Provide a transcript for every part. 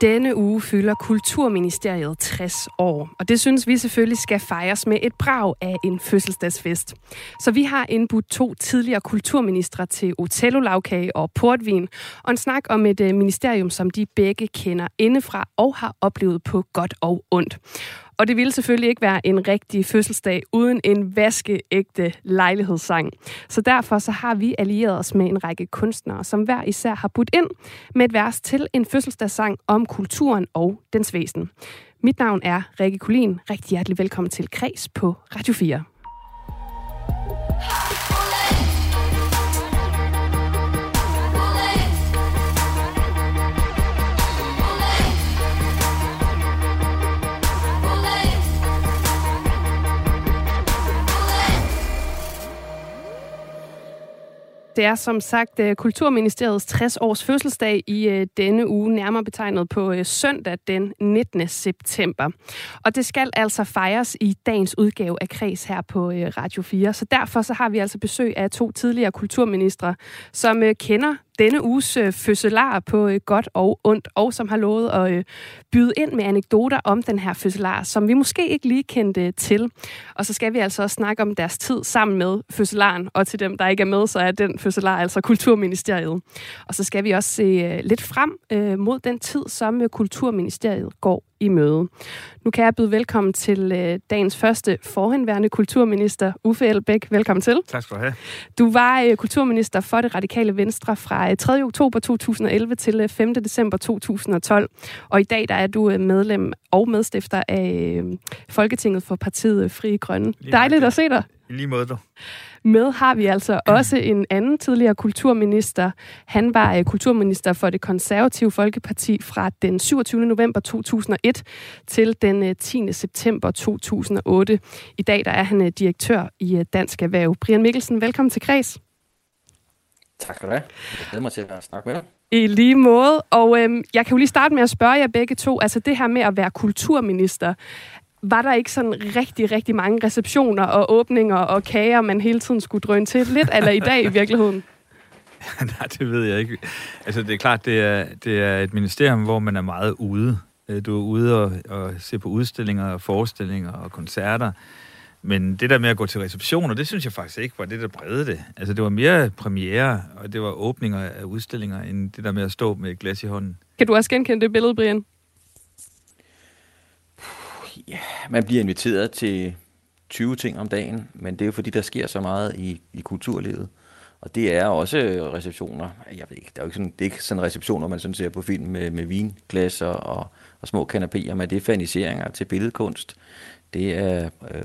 Denne uge fylder Kulturministeriet 60 år, og det synes vi selvfølgelig skal fejres med et brag af en fødselsdagsfest. Så vi har indbudt to tidligere kulturministre til Otello Lavkage og Portvin, og en snak om et øh, ministerium, som de begge kender indefra og har oplevet på godt og ondt. Og det ville selvfølgelig ikke være en rigtig fødselsdag uden en vaskeægte lejlighedssang. Så derfor så har vi allieret os med en række kunstnere, som hver især har budt ind med et vers til en fødselsdagssang om kulturen og dens væsen. Mit navn er Rikke Kulin. Rigtig hjertelig velkommen til Kreds på Radio 4. Det er som sagt øh, Kulturministeriets 60 års fødselsdag i øh, denne uge, nærmere betegnet på øh, søndag den 19. september. Og det skal altså fejres i dagens udgave af Kreds her på Radio 4. Så derfor så har vi altså besøg af to tidligere kulturministre, som kender denne uges øh, fødselar på øh, godt og ondt, og som har lovet at øh, byde ind med anekdoter om den her fødselar, som vi måske ikke lige kendte øh, til. Og så skal vi altså også snakke om deres tid sammen med fødselaren, og til dem, der ikke er med, så er den fødselar altså Kulturministeriet. Og så skal vi også se øh, lidt frem øh, mod den tid, som øh, Kulturministeriet går i møde. Nu kan jeg byde velkommen til øh, dagens første forhenværende kulturminister, Uffe Elbæk. Velkommen til. Tak skal du have. Du var øh, kulturminister for det radikale Venstre fra øh, 3. oktober 2011 til øh, 5. december 2012. Og i dag der er du øh, medlem og medstifter af øh, Folketinget for partiet Frie Grønne. Lige Dejligt at se dig. I lige måde, du. Med har vi altså også en anden tidligere kulturminister. Han var øh, kulturminister for det konservative Folkeparti fra den 27. november 2001 til den øh, 10. september 2008. I dag der er han øh, direktør i øh, Dansk Erhverv. Brian Mikkelsen, velkommen til Kreds. Tak skal du have. Jeg glæder mig til at snakke med dig. I lige måde. Og øhm, jeg kan jo lige starte med at spørge jer begge to. Altså det her med at være kulturminister. Var der ikke sådan rigtig, rigtig mange receptioner og åbninger og kager, man hele tiden skulle drøne til? Lidt eller i dag i virkeligheden? Nej, det ved jeg ikke. Altså, det er klart, det er, det er et ministerium, hvor man er meget ude. Øh, Du er ude og, og se på udstillinger og forestillinger og koncerter. Men det der med at gå til receptioner, det synes jeg faktisk ikke var det, der bredte det. Altså, det var mere premiere, og det var åbninger af udstillinger, end det der med at stå med et glas i hånden. Kan du også genkende det billede, Brian? Ja, Man bliver inviteret til 20 ting om dagen, men det er jo fordi, der sker så meget i, i kulturlivet. Og det er også receptioner. Jeg ved ikke, der er jo ikke sådan, det er ikke sådan receptioner, man sådan ser på film med, med vinglasser og, og, og små kanapéer, men det er faniseringer til billedkunst. Det er øh,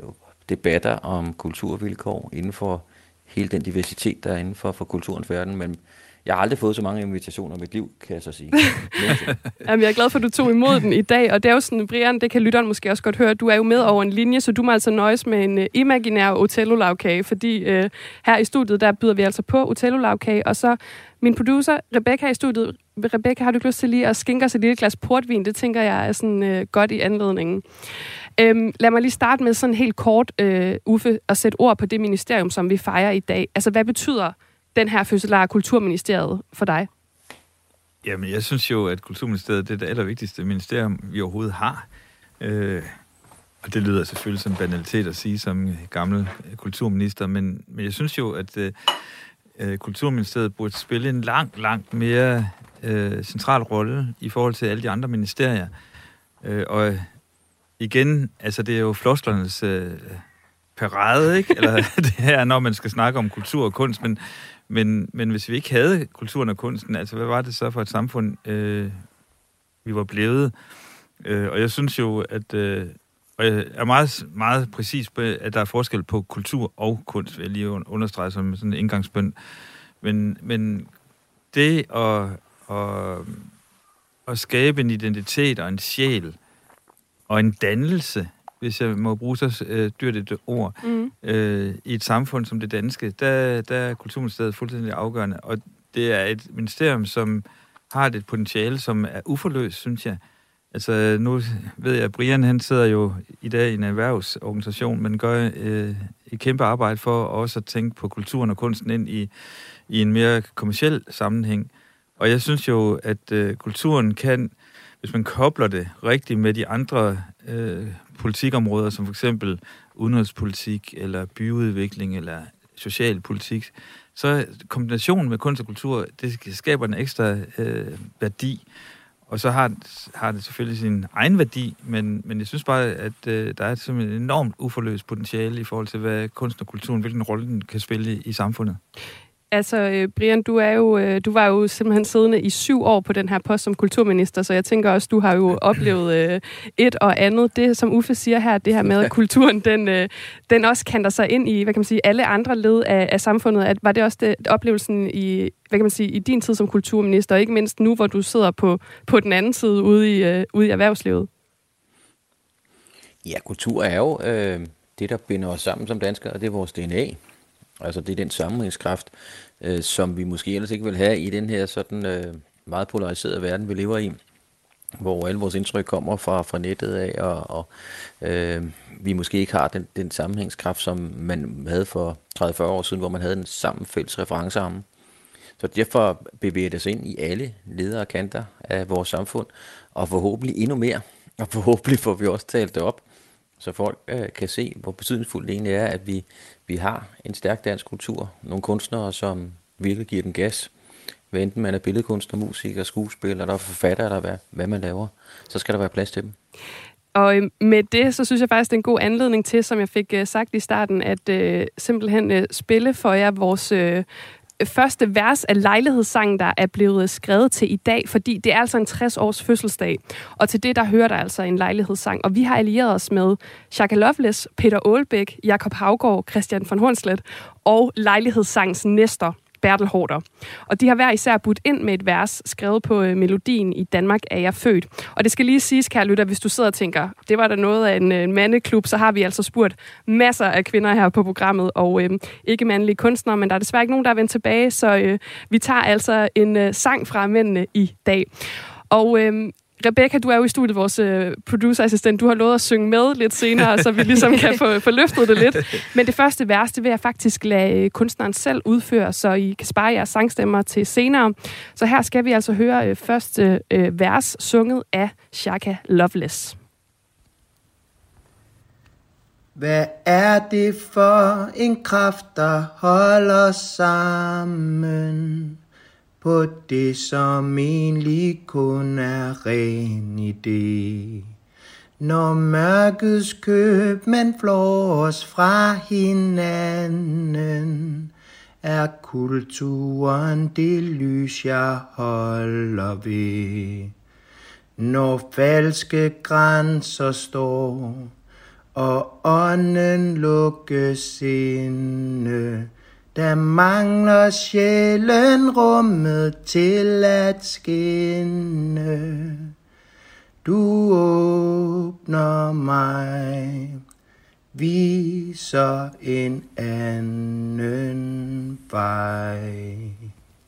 debatter om kulturvilkår inden for hele den diversitet, der er inden for, for kulturens verden. Men jeg har aldrig fået så mange invitationer i mit liv, kan jeg så sige. Jamen, jeg er glad for, at du tog imod den i dag. Og det er jo sådan, Brian, det kan lytteren måske også godt høre, du er jo med over en linje, så du må altså nøjes med en uh, imaginær Otello-lavkage, fordi uh, her i studiet, der byder vi altså på Otello-lavkage, og så min producer, Rebecca i studiet. Rebecca, har du ikke lyst til lige at skænke os et lille glas portvin? Det tænker jeg er sådan uh, godt i anledningen. Øhm, lad mig lige starte med sådan helt kort, uh, Uffe, at sætte ord på det ministerium, som vi fejrer i dag. Altså, hvad betyder den her fødsel af Kulturministeriet for dig? Jamen, jeg synes jo, at Kulturministeriet det er det allervigtigste ministerium, vi overhovedet har. Øh, og det lyder selvfølgelig som banalitet at sige som gammel kulturminister, men, men jeg synes jo, at øh, øh, Kulturministeriet burde spille en langt, langt mere øh, central rolle i forhold til alle de andre ministerier. Øh, og igen, altså det er jo flosklernes øh, parade, ikke? Eller det her, når man skal snakke om kultur og kunst, men, men, men hvis vi ikke havde kulturen og kunsten, altså hvad var det så for et samfund, øh, vi var blevet? Øh, og jeg synes jo, at øh, og jeg er meget, meget præcis på, at der er forskel på kultur og kunst, vil jeg lige understrege som sådan en indgangsbønd. Men, men det at, at, at skabe en identitet og en sjæl og en dannelse, hvis jeg må bruge så øh, dyrt et ord, mm. øh, i et samfund som det danske, der, der er Kulturministeriet fuldstændig afgørende. Og det er et ministerium, som har et potentiale, som er uforløst, synes jeg. Altså, nu ved jeg, at Brian han sidder jo i dag i en erhvervsorganisation, men gør øh, et kæmpe arbejde for også at tænke på kulturen og kunsten ind i, i en mere kommersiel sammenhæng. Og jeg synes jo, at øh, kulturen kan, hvis man kobler det rigtigt med de andre øh, politikområder, som for eksempel udenrigspolitik, eller byudvikling, eller socialpolitik, så kombinationen med kunst og kultur, det skaber en ekstra øh, værdi. Og så har, har det selvfølgelig sin egen værdi, men, men jeg synes bare, at øh, der er et enormt uforløst potentiale i forhold til, hvad kunst og kulturen, hvilken rolle den kan spille i, i samfundet. Altså, øh, Brian, du, er jo, øh, du var jo simpelthen siddende i syv år på den her post som kulturminister, så jeg tænker også, du har jo oplevet øh, et og andet. Det, som Uffe siger her, det her med, at kulturen, den, den også kanter sig ind i, hvad kan man sige, alle andre led af, af samfundet. At, var det også det, oplevelsen i, hvad kan man sige, i din tid som kulturminister, og ikke mindst nu, hvor du sidder på, på den anden side ude i, ude i erhvervslivet? Ja, kultur er jo øh, det, der binder os sammen som danskere, og det er vores DNA. Altså det er den sammenhængskraft, øh, som vi måske ellers ikke vil have i den her sådan øh, meget polariserede verden, vi lever i, hvor alle vores indtryk kommer fra, fra nettet af, og, og øh, vi måske ikke har den, den sammenhængskraft, som man havde for 30-40 år siden, hvor man havde en sammen fælles referenceramme. Så derfor bevæger det sig ind i alle ledere og kanter af vores samfund, og forhåbentlig endnu mere, og forhåbentlig får vi også talt det op, så folk øh, kan se, hvor betydningsfuldt det egentlig er, at vi, vi har en stærk dansk kultur. Nogle kunstnere, som virkelig giver den gas. Hvad enten man er billedkunstner, musiker, skuespiller, eller forfatter, eller hvad, hvad man laver, så skal der være plads til dem. Og øhm, med det, så synes jeg faktisk, det er en god anledning til, som jeg fik øh, sagt i starten, at øh, simpelthen øh, spille for jer vores øh, første vers af lejlighedssangen, der er blevet skrevet til i dag, fordi det er altså en 60-års fødselsdag. Og til det, der hører der altså en lejlighedssang. Og vi har allieret os med Shaka Loveless, Peter Aalbæk, Jakob Havgård, Christian von Hornslet og lejlighedssangens næster, Bertel Hårder. Og de har hver især budt ind med et vers, skrevet på øh, melodien I Danmark er jeg født. Og det skal lige siges, kære lytter, hvis du sidder og tænker, det var da noget af en øh, mandeklub, så har vi altså spurgt masser af kvinder her på programmet, og øh, ikke mandlige kunstnere, men der er desværre ikke nogen, der er vendt tilbage, så øh, vi tager altså en øh, sang fra mændene i dag. Og øh, Rebecca, du er jo i studiet, vores uh, producerassistent. Du har lovet at synge med lidt senere, så vi ligesom kan få, få løftet det lidt. Men det første vers, det vil jeg faktisk lade øh, kunstneren selv udføre, så I kan spare jeres sangstemmer til senere. Så her skal vi altså høre uh, første uh, vers, sunget af Shaka Loveless. Hvad er det for en kraft, der holder sammen? På det, som egentlig kun er ren idé. Når mørkets køb man flår os fra hinanden, er kulturen det lys, jeg holder ved. Når falske grænser står, og ånden lukkes inde, der mangler sjælen rummet til at skinne. Du åbner mig, viser en anden vej.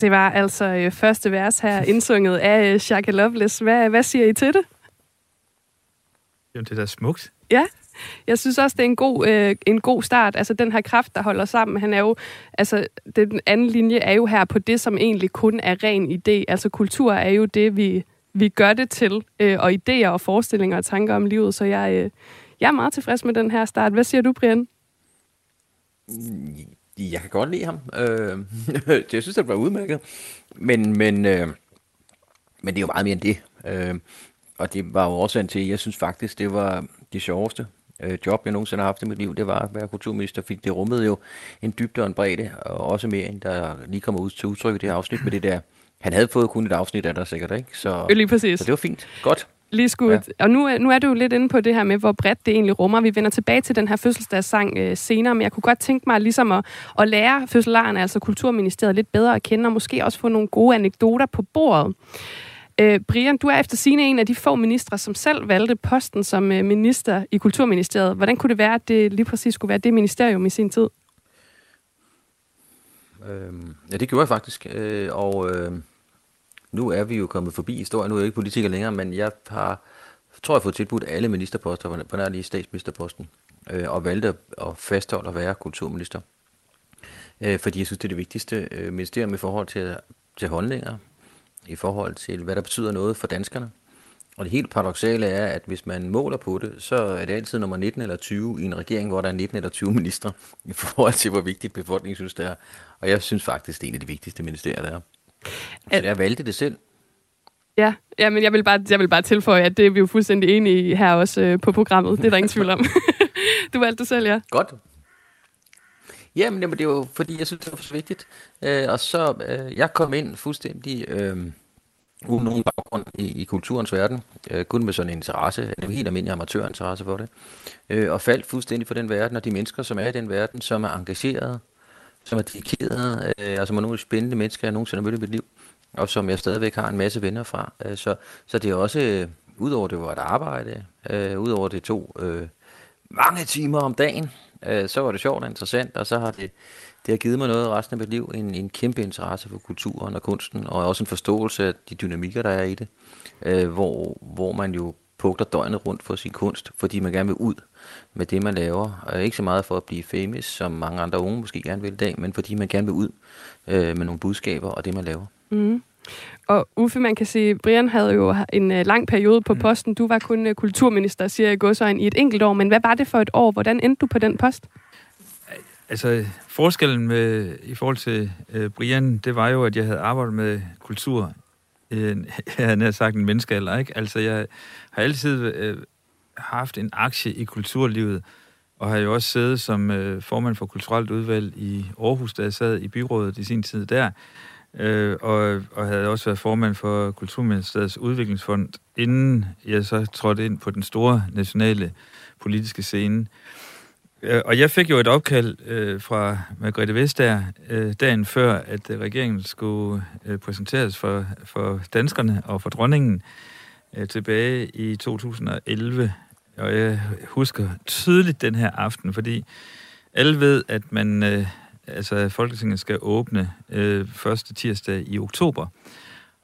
Det var altså øh, første vers her, indsunget af øh, Shaka Loveless. Hvad, hvad siger I til det? Jamen, det er da smukt. Ja. Jeg synes også, det er en god, øh, en god start. Altså, den her kraft, der holder sammen, han er jo... Altså, den anden linje er jo her på det, som egentlig kun er ren idé. Altså, kultur er jo det, vi, vi gør det til. Øh, og idéer og forestillinger og tanker om livet. Så jeg, øh, jeg er meget tilfreds med den her start. Hvad siger du, Brian? Jeg kan godt lide ham. Øh, jeg synes, det var udmærket. Men, men, øh, men det er jo meget mere end det. Øh, og det var jo årsagen til, at jeg synes faktisk, det var det sjoveste øh, job, jeg nogensinde har haft i mit liv, det var at være kulturminister, fordi det rummede jo en dybde og en bredde, og også mere end der lige kommer ud til udtryk i det her afsnit med det der. Han havde fået kun et afsnit af der sikkert, ikke? Så, lige præcis. så det var fint. Godt. Lige skudt. Ja. Og nu, nu er du jo lidt inde på det her med, hvor bredt det egentlig rummer. Vi vender tilbage til den her fødselsdagssang øh, senere, men jeg kunne godt tænke mig ligesom at, at lære fødselarerne, altså Kulturministeriet, lidt bedre at kende, og måske også få nogle gode anekdoter på bordet. Øh, Brian, du er efter sine en af de få ministre, som selv valgte posten som øh, minister i Kulturministeriet. Hvordan kunne det være, at det lige præcis skulle være det ministerium i sin tid? Øh, ja, det gjorde jeg faktisk. Øh, og øh, nu er vi jo kommet forbi historien. Nu er jeg ikke politiker længere, men jeg har, tror jeg, fået tilbudt alle ministerposter, på nær lige statsministerposten, øh, og valgte at fastholde at være kulturminister. Øh, fordi jeg synes, det er det vigtigste øh, ministerium i forhold til, til holdninger, i forhold til, hvad der betyder noget for danskerne. Og det helt paradoxale er, at hvis man måler på det, så er det altid nummer 19 eller 20 i en regering, hvor der er 19 eller 20 ministre, i forhold til, hvor vigtigt befolkningen synes, det er. Og jeg synes faktisk, det er en af de vigtigste ministerier, der er. Så jeg valgte det selv. Ja, ja men jeg vil, bare, jeg vil bare tilføje, at det er vi jo fuldstændig enige i her også øh, på programmet. Det er der ingen tvivl om. du valgte det selv, ja. Godt. Jamen, jamen, det er jo fordi, jeg synes, det var så vigtigt. Øh, og så, øh, jeg kom ind fuldstændig øh, uden nogen baggrund i, i kulturens verden. Øh, kun med sådan en interesse, en helt almindelig amatørinteresse for det. Øh, og faldt fuldstændig for den verden, og de mennesker, som er i den verden, som er engagerede, som er dedikerede, øh, og som er nogle af de spændende mennesker, jeg nogensinde har mødt i mit liv, og som jeg stadigvæk har en masse venner fra. Øh, så, så det er også, øh, udover det var et arbejde, øh, udover det to øh, mange timer om dagen, øh, så var det sjovt og interessant, og så har det, det har givet mig noget resten af mit liv, en, en kæmpe interesse for kulturen og kunsten, og også en forståelse af de dynamikker, der er i det, øh, hvor, hvor man jo pugter døgnet rundt for sin kunst, fordi man gerne vil ud med det, man laver. Og ikke så meget for at blive famous, som mange andre unge måske gerne vil i dag, men fordi man gerne vil ud øh, med nogle budskaber og det, man laver. Mm. Og Uffe, man kan sige, Brian havde jo en uh, lang periode på mm. posten. Du var kun uh, kulturminister, siger jeg godsøjen, i et enkelt år. Men hvad var det for et år? Hvordan endte du på den post? Altså, forskellen med, i forhold til uh, Brian, det var jo, at jeg havde arbejdet med kultur øh, jeg havde sagt en menneskealder, ikke? Altså, jeg har altid øh, haft en aktie i kulturlivet, og har jo også siddet som øh, formand for kulturelt udvalg i Aarhus, da jeg sad i byrådet i sin tid der, øh, og, og havde også været formand for Kulturministeriets udviklingsfond, inden jeg så trådte ind på den store nationale politiske scene. Øh, og jeg fik jo et opkald øh, fra Margrethe Vestager øh, dagen før, at øh, regeringen skulle øh, præsenteres for, for danskerne og for dronningen øh, tilbage i 2011. Og jeg husker tydeligt den her aften, fordi alle ved, at man, øh, altså Folketinget skal åbne øh, første tirsdag i oktober.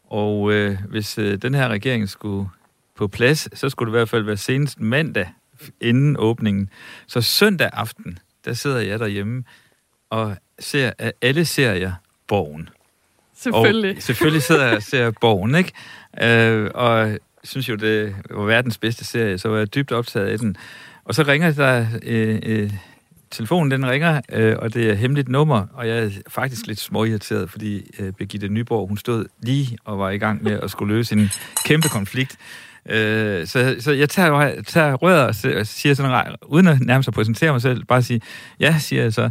Og øh, hvis øh, den her regering skulle på plads, så skulle det i hvert fald være senest mandag inden åbningen. Så søndag aften, der sidder jeg derhjemme og ser af alle serier Borgen. Selvfølgelig. Og selvfølgelig sidder jeg og ser Borgen, ikke? Øh, og synes jo, det var verdens bedste serie, så var jeg dybt optaget af den. Og så ringer der... Øh, øh, telefonen den ringer, øh, og det er hemmeligt nummer, og jeg er faktisk lidt småirriteret, fordi øh, Birgitte Nyborg, hun stod lige og var i gang med at skulle løse en kæmpe konflikt. Øh, så, så jeg tager, tager røret og siger sådan, uden at nærmest at præsentere mig selv, bare sige, ja, siger jeg så.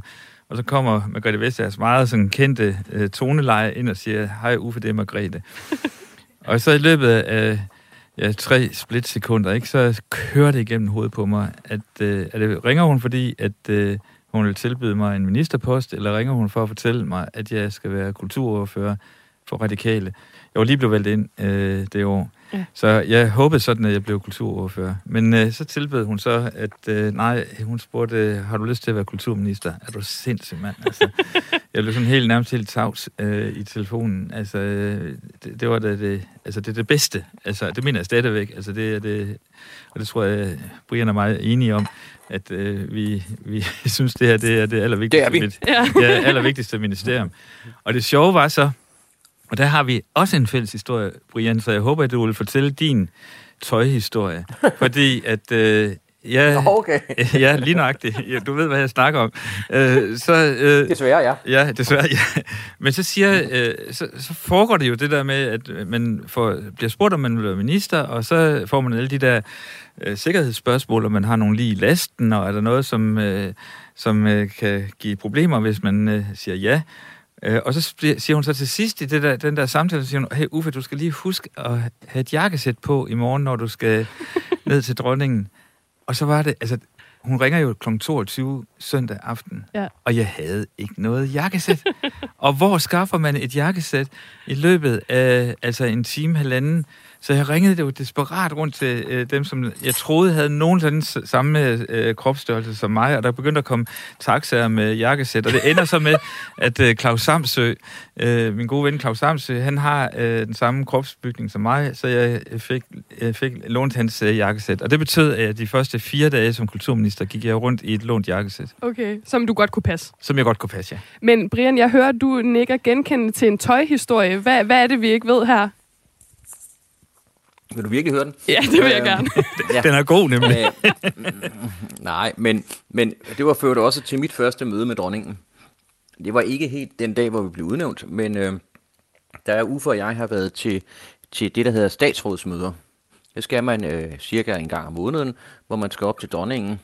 Og så kommer Margrethe Vestagers meget sådan kendte øh, toneleje ind og siger, hej Uffe, det er Margrethe. og så i løbet af ja, tre splitsekunder, ikke, så kører det igennem hovedet på mig, at, øh, at det, ringer hun, fordi at øh, hun vil tilbyde mig en ministerpost, eller ringer hun for at fortælle mig, at jeg skal være kulturoverfører for radikale. Jeg var lige blevet valgt ind øh, det år. Ja. Så jeg håbede sådan, at jeg blev kulturoverfører. Men øh, så tilbød hun så, at øh, nej, hun spurgte, har du lyst til at være kulturminister? Er du sindssyg, mand? Altså, jeg blev sådan helt nærmest helt tavs øh, i telefonen. Altså, det, det, var det, det, altså, det, det bedste. Altså, det mener jeg stadigvæk. Altså, det er det, og det tror jeg, Brian er meget enige om, at øh, vi, vi synes, det her det er det allervigtigste, det er vi. Ja. ja, allervigtigste ministerium. Og det sjove var så, og der har vi også en fælles historie, Brian, så jeg håber, at du vil fortælle din tøjhistorie. fordi at... Øh, Ja, okay. ja, lige nøjagtigt. Ja, du ved, hvad jeg snakker om. Øh, så, øh, desværre, ja. Ja, desværre, ja. Men så siger øh, så, så foregår det jo det der med, at man får, bliver spurgt, om man vil være minister, og så får man alle de der øh, sikkerhedsspørgsmål, om man har nogle lige i lasten, og er der noget, som, øh, som øh, kan give problemer, hvis man øh, siger ja. Øh, og så siger hun så til sidst i det der, den der samtale, så siger hun, hey Uffe, du skal lige huske at have et jakkesæt på i morgen, når du skal ned til dronningen. Og så var det, altså, hun ringer jo kl. 22 søndag aften, Ja. og jeg havde ikke noget jakkesæt. og hvor skaffer man et jakkesæt i løbet af altså en time, halvanden? Så jeg ringede jo desperat rundt til øh, dem, som jeg troede havde nogenlunde samme øh, kropsstørrelse som mig, og der begyndte at komme taxaer med jakkesæt, og det ender så med, at øh, Claus Samsø, øh, min gode ven Claus Samsø, han har øh, den samme kropsbygning som mig, så jeg fik, jeg fik lånt hans øh, jakkesæt. Og det betød, at de første fire dage som kulturminister gik jeg rundt i et lånt jakkesæt, Okay, som du godt kunne passe. som jeg godt kunne passe, ja. Men Brian, jeg hører, du nikker genkendende til en tøjhistorie. Hvad, hvad er det, vi ikke ved her? Vil du virkelig høre den? Ja, det vil jeg Øhm, gerne. Ja. Den er god, nemlig. Øh, nej, men, men det var ført også til mit første møde med dronningen. Det var ikke helt den dag, hvor vi blev udnævnt, men øh, der er Uffe og jeg har været til, til det, der hedder statsrådsmøder. Det skal man øh, cirka en gang om måneden, hvor man skal op til dronningen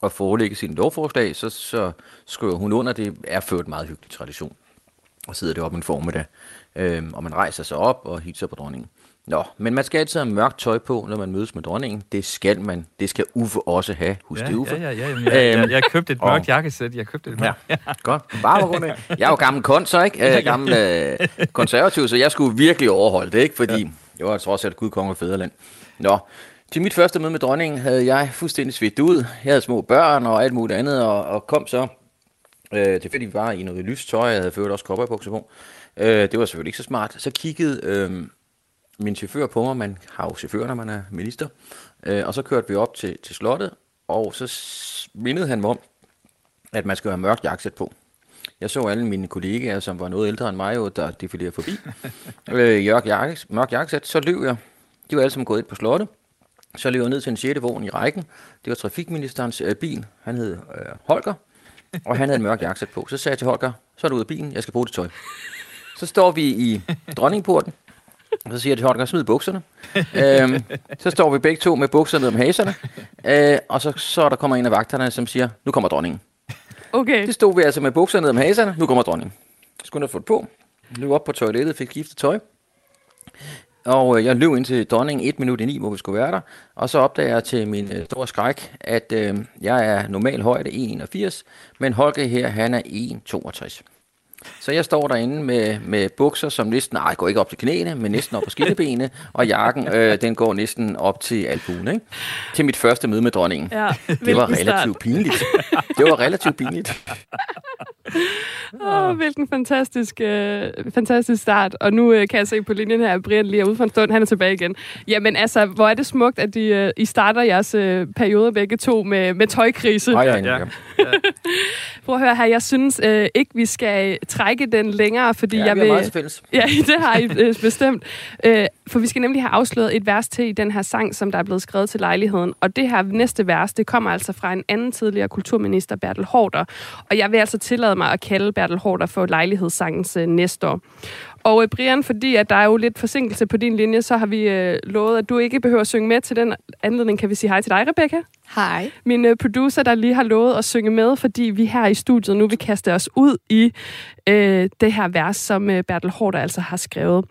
og forelægge sin lovforslag, så, så skriver hun under. Det er ført en meget hyggelig tradition. Og sidder det op en formiddag, øh, og man rejser sig op og hilser på dronningen. Nå, men man skal altid have mørkt tøj på, når man mødes med dronningen. Det skal man. Det skal Uffe også have. Husk Ja, det, Uffe. ja, ja, ja, jamen, jeg, jeg, Øhm, jeg købte et og- mørkt jakkesæt. Jeg købte et Ja, mørkt. godt. Bare på grund af. Jeg er jo gammel kont, så ikke? Øh, gammel øh, konservativ, så jeg skulle virkelig overholde det, ikke? Fordi ja. jeg var trods alt Gud, konge og fædreland. Nå, til mit første møde med dronningen havde jeg fuldstændig svedt ud. Jeg havde små børn og alt muligt andet, og, og kom så øh, tilfældigvis bare i noget lyst tøj. Jeg havde ført også cowboybukser på. Øh, det var selvfølgelig ikke så smart. Så kiggede øh, min chauffør på mig. Man har jo chauffør, når man er minister. Øh, og så kørte vi op til, til slottet, og så mindede han mig om, at man skal have mørkt jakkesæt på. Jeg så alle mine kollegaer, som var noget ældre end mig, jo, der defilerede forbi. øh, Jørg Jakkes, mørk jakkesæt, så løb jeg. De var alle sammen gået ind på slottet. Så løb jeg ned til en 6. vogn i rækken. Det var trafikministerens øh, bil. Han hed øh, Holger, og han havde en mørk jakkesæt på. Så sagde jeg til Holger, så er du ud af bilen, jeg skal bruge det tøj. Så står vi i dronningporten, og så siger jeg til Holger, smid bukserne. øhm, så står vi begge to med bukserne om haserne, øh, og så, så er der kommer en af vagterne, som siger, nu kommer dronningen. Okay. Det stod vi altså med bukserne ned om haserne. Nu kommer dronningen. Skulle have fået på. Løb op på toilettet, fik skiftet tøj. Og øh, jeg løb ind til dronningen et minut i ni, hvor vi skulle være der. Og så opdager jeg til min øh, store skræk, at øh, jeg er normal højde 1,81, men Holger her, han er 1,62. Så jeg står derinde med, med bukser, som næsten, nej, går ikke op til knæene, men næsten op på skinnebenene, og jakken, øh, den går næsten op til albuen, ikke? Til mit første møde med dronningen. Ja, Det var hvilken start. relativt pinligt. Det var relativt pinligt. Åh, hvilken fantastisk, øh, fantastisk start. Og nu øh, kan jeg se på linjen her, at Brian lige er ude for en stund. Han er tilbage igen. Jamen altså, hvor er det smukt, at de, øh, I starter jeres øh, periode begge to med, med tøjkrise. Ej, ej, Ja. ja. Prøv at høre her, jeg synes øh, ikke, vi skal trække den længere, fordi Ja, jeg vi vil... meget fælles. Ja, det har I øh, bestemt. Øh, for vi skal nemlig have afsløret et vers til i den her sang, som der er blevet skrevet til lejligheden. Og det her næste vers, det kommer altså fra en anden tidligere kulturminister, Bertel Hårder. Og jeg vil altså tillade mig at kalde Bertel Hårder for lejlighedssangens øh, næste Og øh, Brian, fordi at der er jo lidt forsinkelse på din linje, så har vi øh, lovet, at du ikke behøver at synge med til den anledning. Kan vi sige hej til dig, Rebecca? Hej. Min øh, producer, der lige har lovet at synge med, fordi vi her i studiet nu vil kaste os ud i øh, det her vers, som øh, Bertel Hårder altså har skrevet.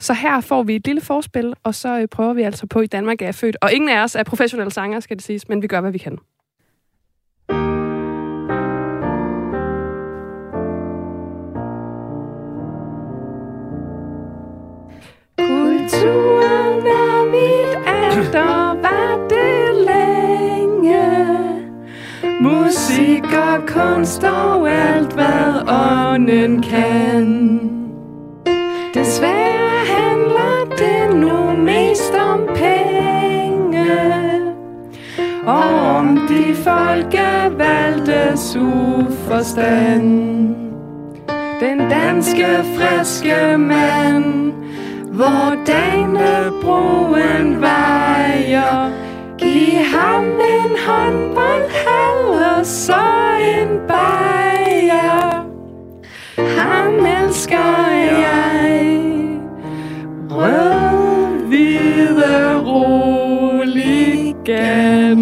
Så her får vi et lille forspil, og så øh, prøver vi altså på, i Danmark er født. Og ingen af os er professionelle sanger, skal det siges, men vi gør, hvad vi kan. Naturen er mit alt, og var det længe. Musik og kunst og alt, hvad ånden kan. Desværre handler det nu mest om penge. Og om de folkevalgtes uforstand. Den danske friske mand, hvor Danebroen vejer. Giv ham en håndboldhal og så en bajer. Ham elsker jeg. Rød, hvide, rolig igen.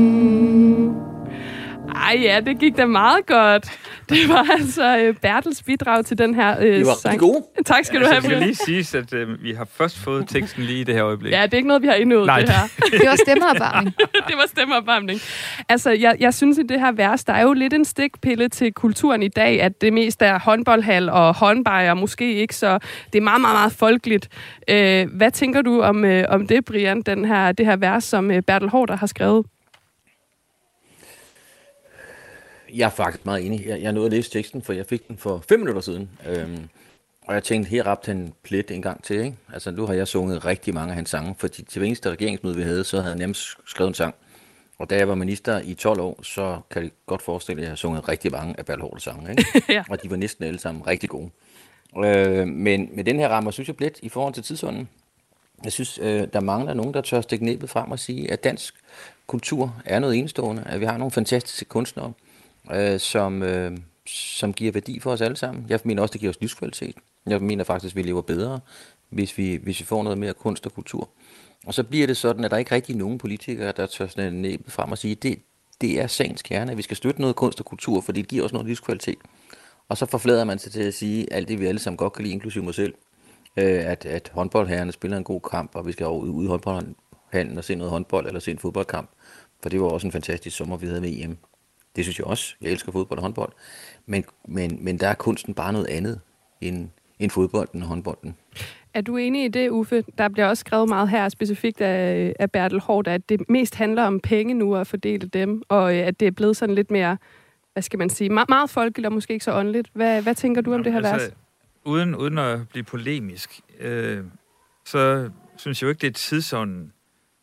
Ej ja, Ja, det gik da meget godt. Det var altså øh, Bertels bidrag til den her øh, Det var sang. rigtig gode. Tak skal Ja, du så have, skal Brian. lige siges, at øh, vi har først fået teksten lige i det her øjeblik. Ja, det er ikke noget, vi har indnået, Nej, det her. Det var stemmeopvarmning. det var stemmeopvarmning. Altså, jeg, jeg synes, at det her vers, der er jo lidt en stikpille til kulturen i dag, at det mest er håndboldhal og håndbejer, måske ikke, så det er meget, meget, meget folkeligt. Øh, hvad tænker du om, øh, om det, Brian, den her, det her vers, som øh, Bertel Hårder har skrevet? Jeg er faktisk meget enig. Jeg, jeg nåede at læse teksten, for jeg fik den for fem minutter siden. Øhm, og jeg tænkte, her rapte han plet en gang til. Ikke? Altså, nu har jeg sunget rigtig mange af hans sange, fordi til hver eneste regeringsmøde, vi havde, så havde jeg nærmest skrevet en sang. Og da jeg var minister i 12 år, så kan jeg godt forestille, at jeg har sunget rigtig mange af Bertel sange. Ikke? Ja. Og de var næsten alle sammen rigtig gode. Øh, men med den her rammer, synes jeg plet i forhold til tidsånden. Jeg synes, øh, der mangler nogen, der tør stikke næbet frem og sige, at dansk kultur er noget enestående. At vi har nogle fantastiske kunstnere, øh, som, øh, som giver værdi for os alle sammen. Jeg mener også, det giver os livskvalitet. Jeg mener faktisk, at vi lever bedre, hvis vi, hvis vi får noget mere kunst og kultur. Og så bliver det sådan, at der ikke rigtig er nogen politikere, der tør sådan næbet frem og sige, det, det er sagens kerne, at vi skal støtte noget kunst og kultur, fordi det giver os noget livskvalitet. Og så forflader man sig til at sige alt det, vi alle sammen godt kan lide, inklusive mig selv, øh, at, at håndboldherrerne spiller en god kamp, og vi skal over ud i håndboldhallen og se noget håndbold eller se en fodboldkamp. For det var også en fantastisk sommer, vi havde med EM. Det synes jeg også. Jeg elsker fodbold og håndbold. Men, men, men der er kunsten bare noget andet end, end fodbolden og håndbolden. Er du enig i det, Uffe? Der bliver også skrevet meget her specifikt af, af Bertel Hård, at det mest handler om penge nu og at fordele dem, og øh, at det er blevet sådan lidt mere, hvad skal man sige, meget, meget folkeligt og måske ikke så åndeligt. Hvad, hvad tænker du om det her vers? altså, uden, uden at blive polemisk, øh, så synes jeg jo ikke, det er tidsånden,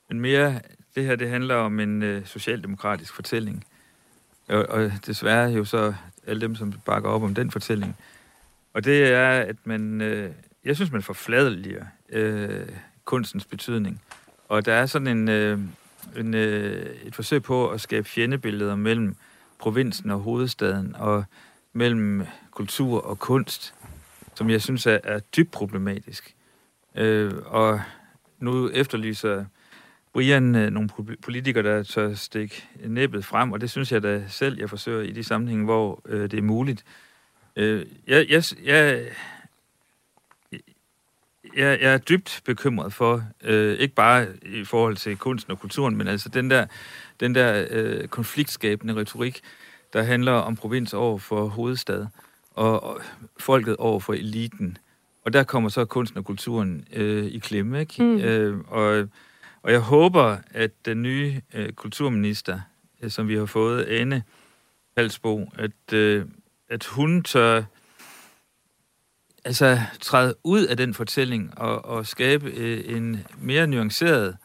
men mere, det her det handler om en øh, socialdemokratisk fortælling. Og, og desværre jo så alle dem, som bakker op om den fortælling. Og det er, at man, øh, jeg synes, man forfladeliger øh, kunstens betydning. Og der er sådan en, øh, en, øh, et forsøg på at skabe fjendebilleder mellem provinsen og hovedstaden, og mellem kultur og kunst, som jeg synes er, er dybt problematisk. Øh, og nu efterlyser Brian øh, nogle politikere, der tør stikke næbbet frem, og det synes jeg da selv, jeg forsøger i de sammenhænge, hvor øh, det er muligt. Øh, jeg, jeg, jeg, jeg, jeg er dybt bekymret for, øh, ikke bare i forhold til kunsten og kulturen, men altså den der, den der øh, konfliktskabende retorik, der handler om provins over for hovedstad, og, og folket over for eliten. Og der kommer så kunsten og kulturen øh, i klemme, ikke? Mm. Øh, og, og jeg håber, at den nye øh, kulturminister, øh, som vi har fået, Anne Halsbo, at, øh, at hun tør altså træde ud af den fortælling og, og skabe øh, en mere nuanceret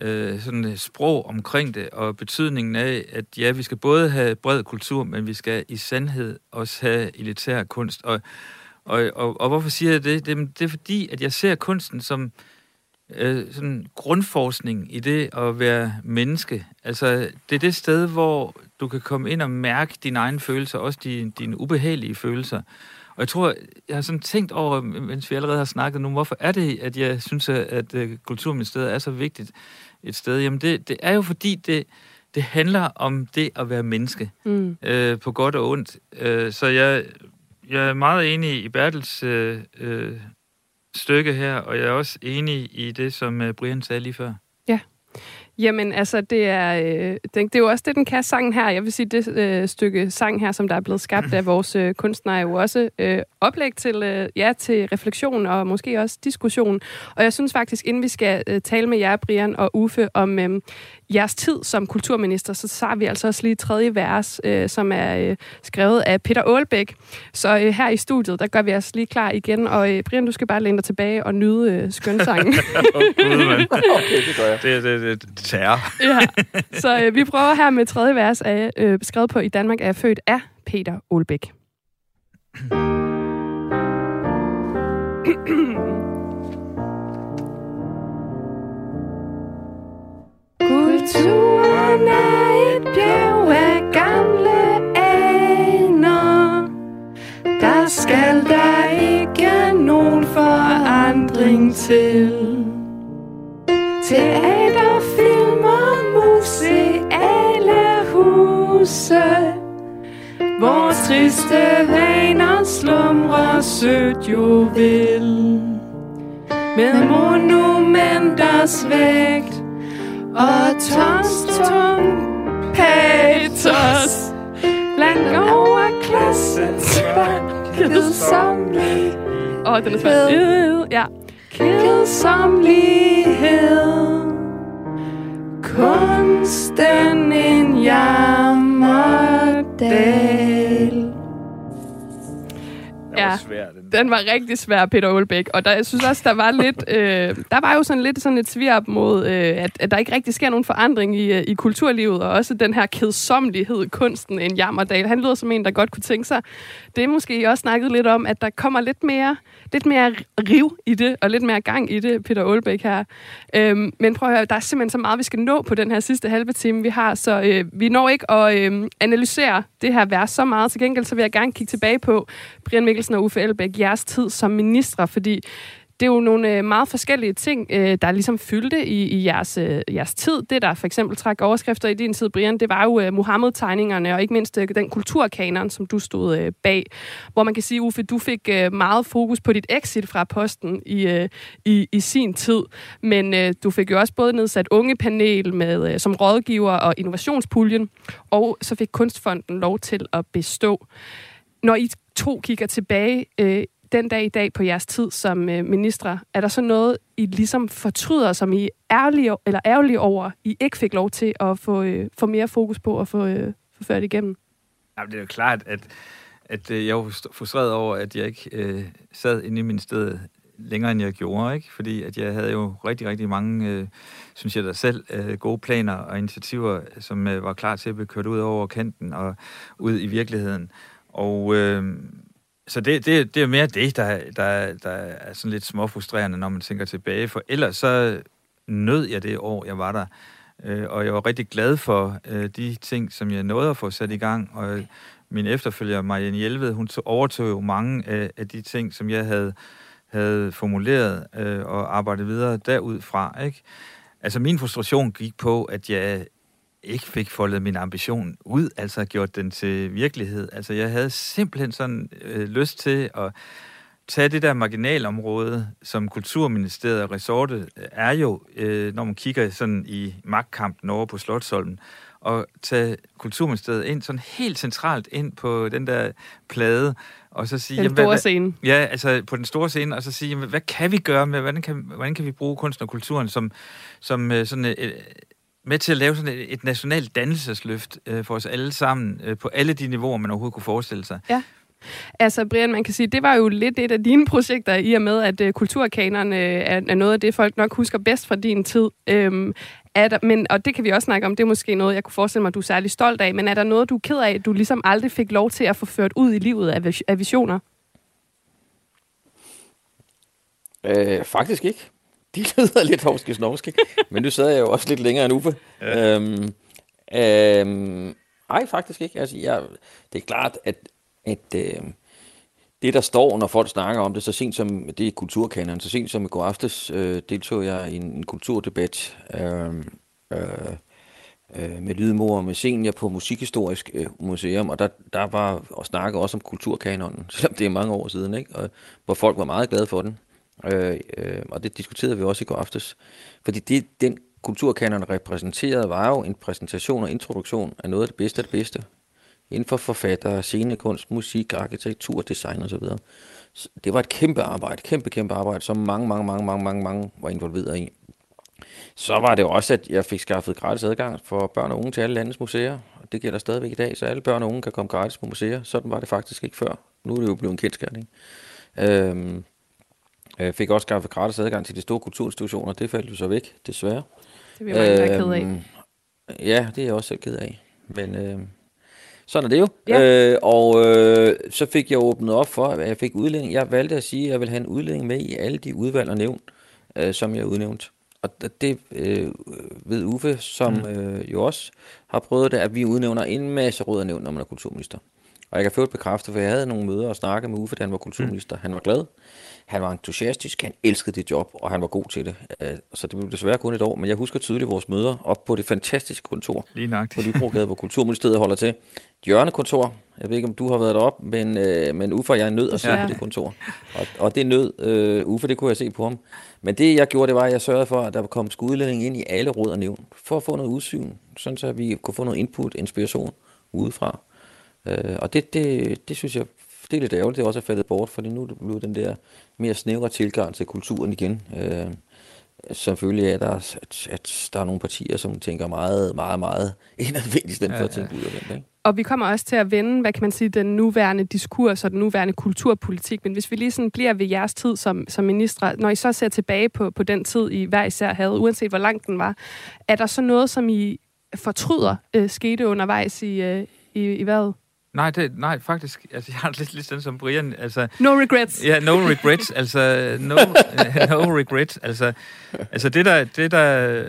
øh, sådan et sprog omkring det, og betydningen af, at ja, vi skal både have bred kultur, men vi skal i sandhed også have elitær kunst. Og, og, og, og hvorfor siger jeg det? det? Det er fordi, at jeg ser kunsten som øh, sådan grundforskning i det at være menneske. Altså, det er det sted, hvor du kan komme ind og mærke dine egne følelser, også dine, dine ubehagelige følelser. Og jeg tror, jeg har sådan tænkt over, mens vi allerede har snakket nu, hvorfor er det, at jeg synes, at, at øh, Kulturministeriet er så vigtigt et sted? Jamen, det, det er jo fordi, det, det handler om det at være menneske, Mm. øh, på godt og ondt. Øh, så jeg, jeg er meget enig i Bertels øh, øh, stykke her, og jeg er også enig i det, som øh, Brian sagde lige før. Ja. Jamen, altså, det er, øh, det, det er jo også det, den kan sangen her. Jeg vil sige, det øh, stykke sang her, som der er blevet skabt af vores øh, kunstnere, er jo også øh, oplæg til, øh, ja, til refleksion og måske også diskussion. Og jeg synes faktisk, inden vi skal øh, tale med jer, Brian og Uffe, om øh, jeres tid som kulturminister, så tager vi altså også lige tredje vers, øh, som er øh, skrevet af Peter Aalbæk. Så øh, her i studiet, der gør vi os lige klar igen. Og øh, Brian, du skal bare læne dig tilbage og nyde øh, skønsangen. Okay, det gør jeg. Det, det, det, det terror. ja. Så øh, vi prøver her med tredje vers af, øh, skrevet på i Danmark er født af Peter Olbæk. Naturen er et bjerg af gamle aner. Der skal der ikke nogen forandring til. Teater, film og museale huse Vores triste vaner slumrer sødt jo vil. Med monumenters vægt og tons tung patos blandt overklassens kedsomlighed. Åh, oh, den er svær. Ja. Kedsomlighed. Kunsten en jammerdal. Ja, Ja. svær, den. Var rigtig svær, Peter Aalbæk. Og der, jeg synes også, der var lidt... Øh, der var jo sådan lidt sådan et svirp mod, øh, at, at der ikke rigtig sker nogen forandring i, øh, i kulturlivet, og også den her kedsommelighed, kunsten, en jammerdal. Han lyder som en, der godt kunne tænke sig. Det er måske også snakket lidt om, at der kommer lidt mere, lidt mere riv i det, og lidt mere gang i det, Peter Aalbæk her. Øhm, men prøv at høre, der er simpelthen så meget, vi skal nå på den her sidste halve time, vi har, så øh, vi når ikke at øh, analysere det her vers så meget. Til gengæld så vil jeg gerne kigge tilbage på Brian Mikkelsen og Uffe Elbæk, jeres tid som ministre, fordi det er jo nogle øh, meget forskellige ting, øh, der ligesom fyldte i, i jeres, øh, jeres tid. Det, der for eksempel trak overskrifter i din tid, Brian, det var jo Mohammed-tegningerne, og ikke mindst den kulturkanon, som du stod bag. Hvor man kan sige, Uffe, du fik meget fokus på dit exit fra posten i, i, i sin tid. Men du fik jo også både nedsat ungepanel med, som rådgiver og innovationspuljen, og så fik Kunstfonden lov til at bestå. Når I to kigger tilbage øh, den dag i dag på jeres tid som øh, ministre, er der så noget, I ligesom fortryder, som I er ærlige, eller ærgerlige over, I ikke fik lov til at få, øh, få mere fokus på og få, øh, få ført igennem? Jamen, det er jo klart, at, at øh, jeg var frustreret over, at jeg ikke øh, sad inde i min sted længere, end jeg gjorde, ikke? Fordi at jeg havde jo rigtig, rigtig mange, øh, synes jeg da selv, øh, gode planer og initiativer, som øh, var klar til at blive kørt ud over kanten og ud i virkeligheden. Og øh, så det, det, det er mere det, der, der, der er sådan lidt småfrustrerende, når man tænker tilbage. For ellers så nød jeg det år, jeg var der. Øh, og jeg var rigtig glad for øh, de ting, som jeg nåede at få sat i gang. Og min efterfølger, Marianne Hjelved, hun tog, overtog jo mange af, af de ting, som jeg havde, havde formuleret øh, og arbejdet videre derudfra. Ikke? Altså min frustration gik på, at jeg ikke fik foldet min ambition ud, altså gjort den til virkelighed. Altså jeg havde simpelthen sådan øh, lyst til at tage det der marginalområde, som Kulturministeriet og resortet er jo, øh, når man kigger sådan i magtkampen over på Slottsolden, og tage Kulturministeriet ind sådan helt centralt ind på den der plade, og så sige... Den jamen, store hvad- scene. Ja, altså på den store scene, og så sige, jamen, hvad kan vi gøre med, hvordan kan, hvordan kan vi bruge kunsten og kulturen som, som øh, sådan øh, med til at lave sådan et, et nationalt dannelsesløft øh, for os alle sammen, øh, på alle de niveauer, man overhovedet kunne forestille sig. Altså, Brian, man kan sige, det var jo lidt et af dine projekter, i og med, at uh, kulturkanerne er, er noget af det, folk nok husker bedst fra din tid. Øhm, er der, men, og det kan vi også snakke om, det er måske noget, jeg kunne forestille mig, du er særlig stolt af, men er der noget, du er ked af, du ligesom aldrig fik lov til at få ført ud i livet af, af visioner? Øh, faktisk ikke. De lyder lidt hovske snorske, men nu sad jeg jo også lidt længere end Uffe. Ja. Øhm, øhm, ej, faktisk ikke. Altså, jeg, det er klart, at, at øh, det, der står, når folk snakker om det, så sent som det er kulturkanonen, så sent som i går aftes øh, deltog jeg i en, en kulturdebat øh, øh, øh, med Lydmor og med senior på Musikhistorisk øh, Museum, og der, der var og snakket også om kulturkanonen, selvom det er mange år siden, ikke? Og, hvor folk var meget glade for den. Øh, øh, og det diskuterede vi også i går aftes. Fordi det, den kulturkanon repræsenterede, var jo en præsentation og introduktion af noget af det bedste af det bedste. Inden for forfatter, scenekunst, musik, arkitektur, design osv. Så Det var et kæmpe arbejde, kæmpe, kæmpe arbejde, som mange, mange, mange, mange, mange, mange var involveret i. Så var det også, at jeg fik skaffet gratis adgang for børn og unge til alle landets museer. Og det gælder stadigvæk i dag, så alle børn og unge kan komme gratis på museer. Sådan var det faktisk ikke før. Nu er det jo blevet en kendskærning. Øhm, jeg fik også skaffet gratis adgang til de store kulturinstitutioner. Det faldt jo så væk, desværre. Det jeg mange, er ked af. Øhm, Ja, det er jeg også selv ked af. Men øh, sådan er det jo. Ja. Øh, og øh, så fik jeg åbnet op for, at jeg fik udlænding. Jeg valgte at sige, at jeg vil have en udlænding med i alle de udvalg og nævn, øh, som jeg udnævnt. Og det øh, ved Uffe, som mm. øh, jo også har prøvet det, at vi udnævner en masse råd og nævn, når man er kulturminister. Og jeg kan et bekræfte, for jeg havde nogle møder og snakke med Uffe, da han var kulturminister. Han var glad, han var entusiastisk, han elskede det job, og han var god til det. Øh, så det blev desværre kun et år, men jeg husker tydeligt vores møder op på det fantastiske kontor Lige nok. på Nybrogade, hvor Kulturministeriet holder til. Hjørnekontor. Jeg ved ikke, om du har været deroppe, men, øh, men Uffe og jeg nød at sidde Ja. på det kontor. Og, og det nød øh, Uffe, det kunne jeg se på ham. Men det, jeg gjorde, det var, at jeg sørgede for, at der kom skudlænding ind i alle råd og nævn, for at få noget udsyn, sådan så vi kunne få noget input, inspiration udefra. Øh, og det, det, det synes jeg, det er lidt ærgerligt, det også er faldet bort, fordi nu er blevet den der mere snævre tilgang til kulturen igen. Øh, af, at der, er, at, at der er nogle partier, som tænker meget, meget, meget indadvendigt, i stedet for at tænke ud af den. Ikke? Og vi kommer også til at vende, hvad kan man sige, den nuværende diskurs og den nuværende kulturpolitik. Men hvis vi lige sådan bliver ved jeres tid som, som ministre, når I så ser tilbage på, på den tid, I hver især havde, uanset hvor lang den var, er der så noget, som I fortryder øh, skete undervejs i, øh, i, i hvad? Nej, det, nej, faktisk. Altså, jeg har lidt ligesom som Brian. Altså, No regrets. Ja, no regrets, altså no, no regrets, altså, altså det der, det der,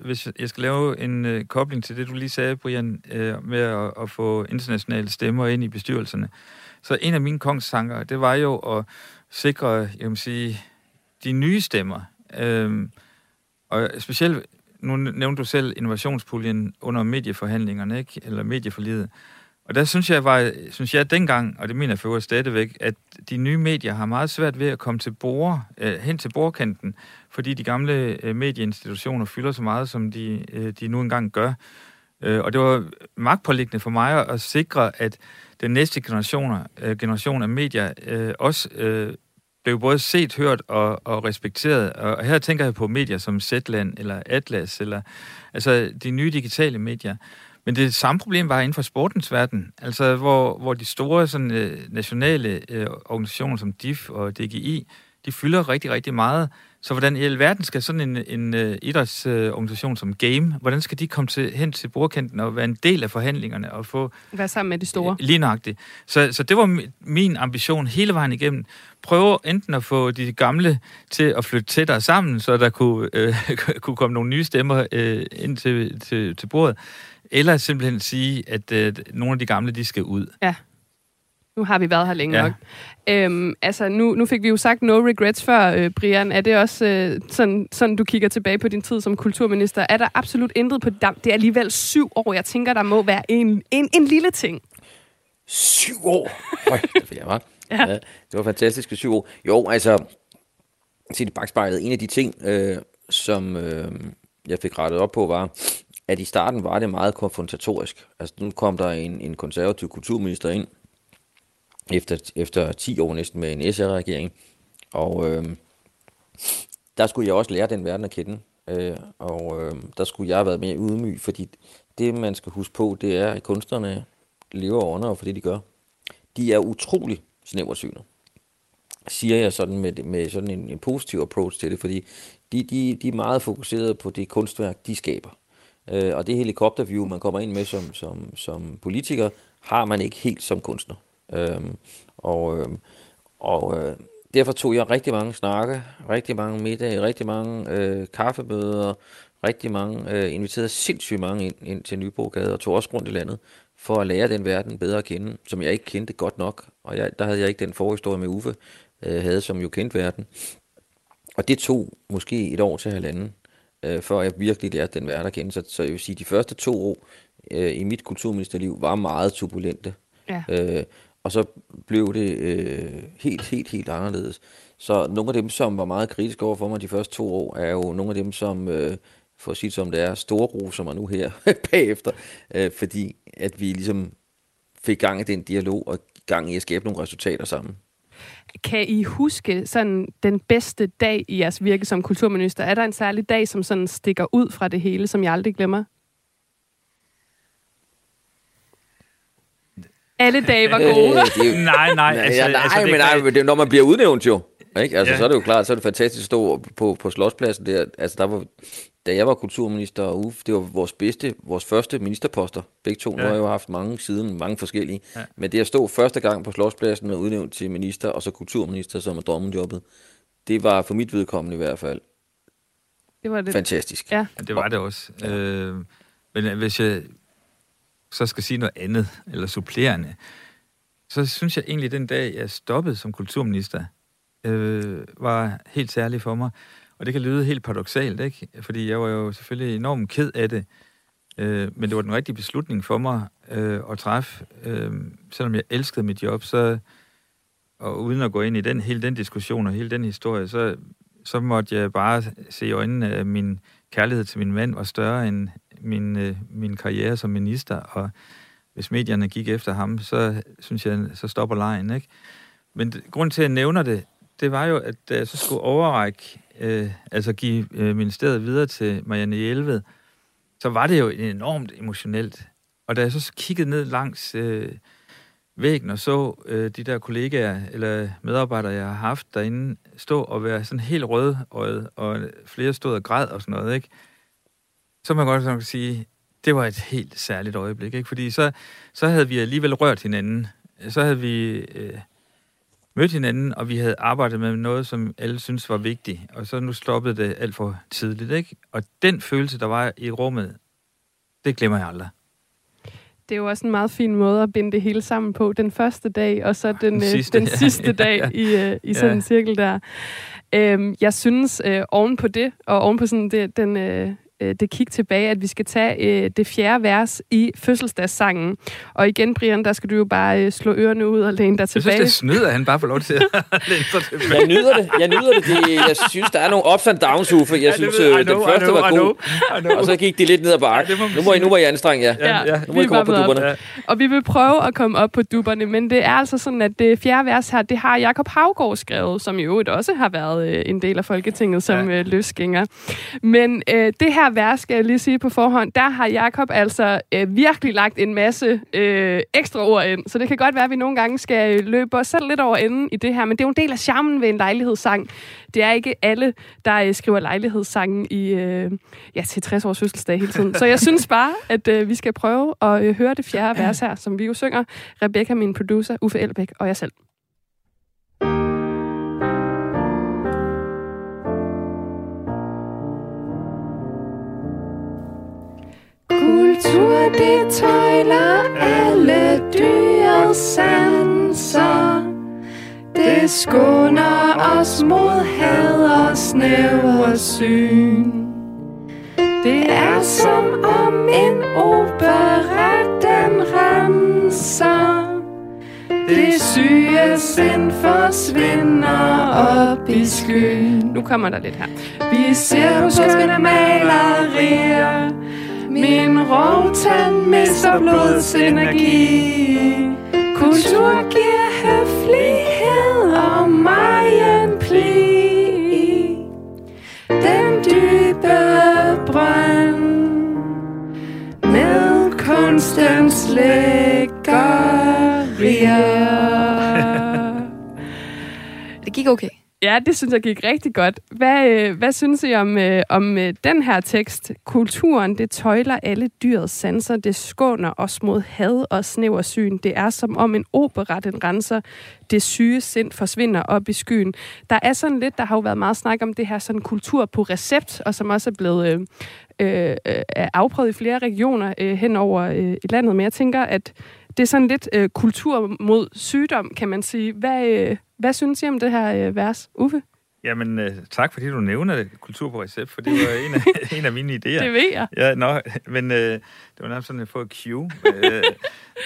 hvis jeg skal lave en uh, kobling til det, du lige sagde, Brian, uh, med at, at få internationale stemmer ind i bestyrelserne, så en af mine kongstanker, det var jo at sikre, jeg vil sige, de nye stemmer, øhm, og specielt, nu nævnte du selv innovationspuljen under medieforhandlingerne, ikke? eller medieforlidet, og der synes jeg, var, synes jeg dengang, og det mener jeg for øvrigt stadigvæk, at de nye medier har meget svært ved at komme til bord, øh, hen til bordkanten, fordi de gamle øh, medieinstitutioner fylder så meget, som de, øh, de nu engang gør. Øh, og det var magtpålæggende for mig at, at sikre, at den næste generationer, øh, generation af medier øh, også øh, blev både set, hørt og, og respekteret. Og, og her tænker jeg på medier som Zetland eller Atlas, eller altså de nye digitale medier. Men det samme problem var inden for sportens verden, altså hvor, hvor de store sådan, øh, nationale øh, organisationer som DIF og DGI, de fylder rigtig, rigtig meget. Så hvordan i alverden skal sådan en, en uh, idrætsorganisation som Game, hvordan skal de komme til, hen til bordkanten og være en del af forhandlingerne og få... Være sammen med de store. Lige nøjagtigt. Så, så det var mi- min ambition hele vejen igennem. Prøve enten at få de gamle til at flytte tættere sammen, så der kunne, øh, kunne komme nogle nye stemmer øh, ind til, til, til bordet, eller simpelthen sige, at øh, nogle af de gamle, de skal ud. Nu har vi været her længe Ja. nok. Øhm, altså, nu, nu fik vi jo sagt no regrets før, øh, Brian. Er det også øh, sådan, sådan, du kigger tilbage på din tid som kulturminister? Er der absolut intet på dig? Det er alligevel syv år. Jeg tænker, der må være en, en, en lille ting. Syv år! Høj, det fik jeg, var. Ja. ja. Det var fantastiske syv år. Jo, altså, se det bagspejlet. En af de ting, øh, som øh, jeg fik rettet op på, var, at i starten var det meget konfrontatorisk. Altså, nu kom der en, en konservativ kulturminister ind, efter, efter 10 år næsten med en SR-regering, og øh, der skulle jeg også lære den verden at kende. Øh, og øh, der skulle jeg have været mere ydmyg, fordi det, man skal huske på, det er, at kunstnerne lever under for det, de gør. De er utrolig snæversynet, siger jeg sådan med, med sådan en, en positiv approach til det, fordi de, de, de er meget fokuseret på det kunstværk, de skaber. Øh, og det helikopterview, man kommer ind med som, som, som politiker, har man ikke helt som kunstner. Øh, og øh, og øh, derfor tog jeg rigtig mange snakke, rigtig mange middage, rigtig mange øh, kaffemøder, rigtig mange, øh, inviterede sindssygt mange ind, ind til Nyborgade og tog også rundt i landet for at lære den verden bedre at kende, som jeg ikke kendte godt nok. Og jeg, der havde jeg ikke den forhistorie med Uffe, øh, havde, som jo kendte verden. Og det tog måske et år til halvanden, øh, før jeg virkelig lærte den verden at kende. Så, så jeg vil sige, de første to år øh, i mit kulturministerliv var meget turbulente. Ja. Øh, og så blev det øh, helt, helt, helt anderledes. Så nogle af dem, som var meget kritiske over for mig de første to år, er jo nogle af dem, som, øh, for at sige det som det er, storroser mig nu her bagefter, øh, fordi at vi ligesom fik gang i den dialog og gang i at skabe nogle resultater sammen. Kan I huske sådan den bedste dag i jeres virke som kulturminister? Er der en særlig dag, som sådan stikker ud fra det hele, som jeg aldrig glemmer? Alle dage var gode. Øh, det er jo, Nej, nej. nej, altså, nej, altså, men, nej, men det, er, når man bliver udnævnt jo, ikke? Altså, Ja. ja. så er det jo klart, så er det fantastisk at stå på, på Slotspladsen der. Altså, der var, da jeg var kulturminister, og Uffe, det var vores bedste, vores første ministerposter. Begge to, ja. nu har jeg jo haft mange siden, mange forskellige. Ja. Men det at stå første gang på Slotspladsen og udnævnt til minister, og så kulturminister, som er drømmejobbet, det var for mit vedkommende i hvert fald Det var det. fantastisk. Ja. Ja, det var det også. Ja. Øh, men øh, hvis jeg så skal sige noget andet, eller supplerende, så synes jeg egentlig, den dag, jeg stoppede som kulturminister, øh, var helt særlig for mig. Og det kan lyde helt paradoxalt, ikke? Fordi jeg var jo selvfølgelig enormt ked af det. Øh, men det var den rigtige beslutning for mig øh, at træffe. Øh, selvom jeg elskede mit job, så og uden at gå ind i den hele den diskussion og hele den historie, så, så måtte jeg bare se i øjnene, at min kærlighed til min mand var større end min, øh, min karriere som minister, og hvis medierne gik efter ham, så synes jeg, så stopper lejen, ikke? Men grund til, at jeg nævner det, det var jo, at da jeg så skulle overrække, øh, altså give øh, ministeriet videre til Marianne Hjelved, så var det jo enormt emotionelt. Og da jeg så kiggede ned langs øh, væggen og så øh, de der kollegaer eller medarbejdere, jeg har haft derinde, stå og være sådan helt rødøjet, og flere stod og græd og sådan noget, ikke? Så man godt sådan sige, det var et helt særligt øjeblik, ikke? Fordi så, så havde vi alligevel rørt hinanden. Så havde vi øh, mødt hinanden, og vi havde arbejdet med noget, som alle synes var vigtigt. Og så nu stoppede det alt for tidligt, ikke? Og den følelse, der var i rummet, det glemmer jeg aldrig det er jo også en meget fin måde at binde det hele sammen på. Den første dag, og så den, den øh, sidste, den sidste ja, dag ja, i, uh, i sådan ja. en cirkel der. Øhm, jeg synes, øh, oven på det, og oven på sådan det, den, øh, øh, det kig tilbage, at vi skal tage øh, det fjerde vers i fødselsdagssangen. Og igen, Brian, der skal du jo bare øh, slå ørerne ud og læne dig tilbage. Jeg synes, det snyder, at han bare får lov til at læne sig tilbage. Jeg nyder det. Jeg nyder det. det jeg synes, der er nogle ups and downs, Uffe. Jeg synes, ja, øh, know, den første know, var god. Og så gik de lidt ned ad bakke. Ja, nu, må I, nu må I anstrenge jer. Ja. Ja, nu må I komme op på dupperne. Ja. Og vi vil prøve at komme op på dupperne, men det er altså sådan, at det fjerde vers her, det har Jakob Havgård skrevet, som jo også har været øh, en del af Folketinget som ja. øh, løsgænger. Men øh, det her vers skal jeg lige sige på forhånd, der har Jakob altså øh, virkelig lagt en masse øh, ekstra ord ind. Så det kan godt være, at vi nogle gange skal løbe os selv lidt over enden i det her. Men det er jo en del af charmen ved en lejlighedssang. Det er ikke alle, der øh, skriver lejlighedssangen i, øh, ja, til 60 års fødselsdag hele tiden. Så jeg synes bare, at øh, vi skal prøve at øh, høre det fjerde vers her, som vi jo synger. Rebecca, min producer, Uffe Elbæk og jeg selv. Kultur, det tøjler alle dyrets sanser. Det skåner os mod had og snæver syn. Det er som om en opera, den renser. Det syge sind forsvinder op i skyen. Nu kommer der lidt her. Vi ser på skønne malerier min rovtand mister blods energi. Kultur giver høflighed og mig en pli. Den dybe brønd med kunstens lækkerier. Det gik okay. Ja, det synes jeg gik rigtig godt. Hvad, øh, hvad synes I om, øh, om øh, den her tekst? Kulturen, det tøjler alle dyrets sanser, det skåner os mod had og snæver syn. Det er som om en opera, den renser. Det syge sind forsvinder op i skyen. Der er sådan lidt, der har jo været meget snak om det her sådan kultur på recept, og som også er blevet øh, øh, øh afprøvet i flere regioner øh, hen over øh, i landet. Men jeg tænker, at det er sådan lidt øh, kultur mod sygdom, kan man sige. Hvad, øh, hvad synes I om det her øh, vers, Uffe? Jamen, øh, tak fordi du nævner det, kultur på recept, for det var en af, en af mine idéer. det ved jeg. Ja, nå, men øh, det var nærmest sådan, at få et cue. øh,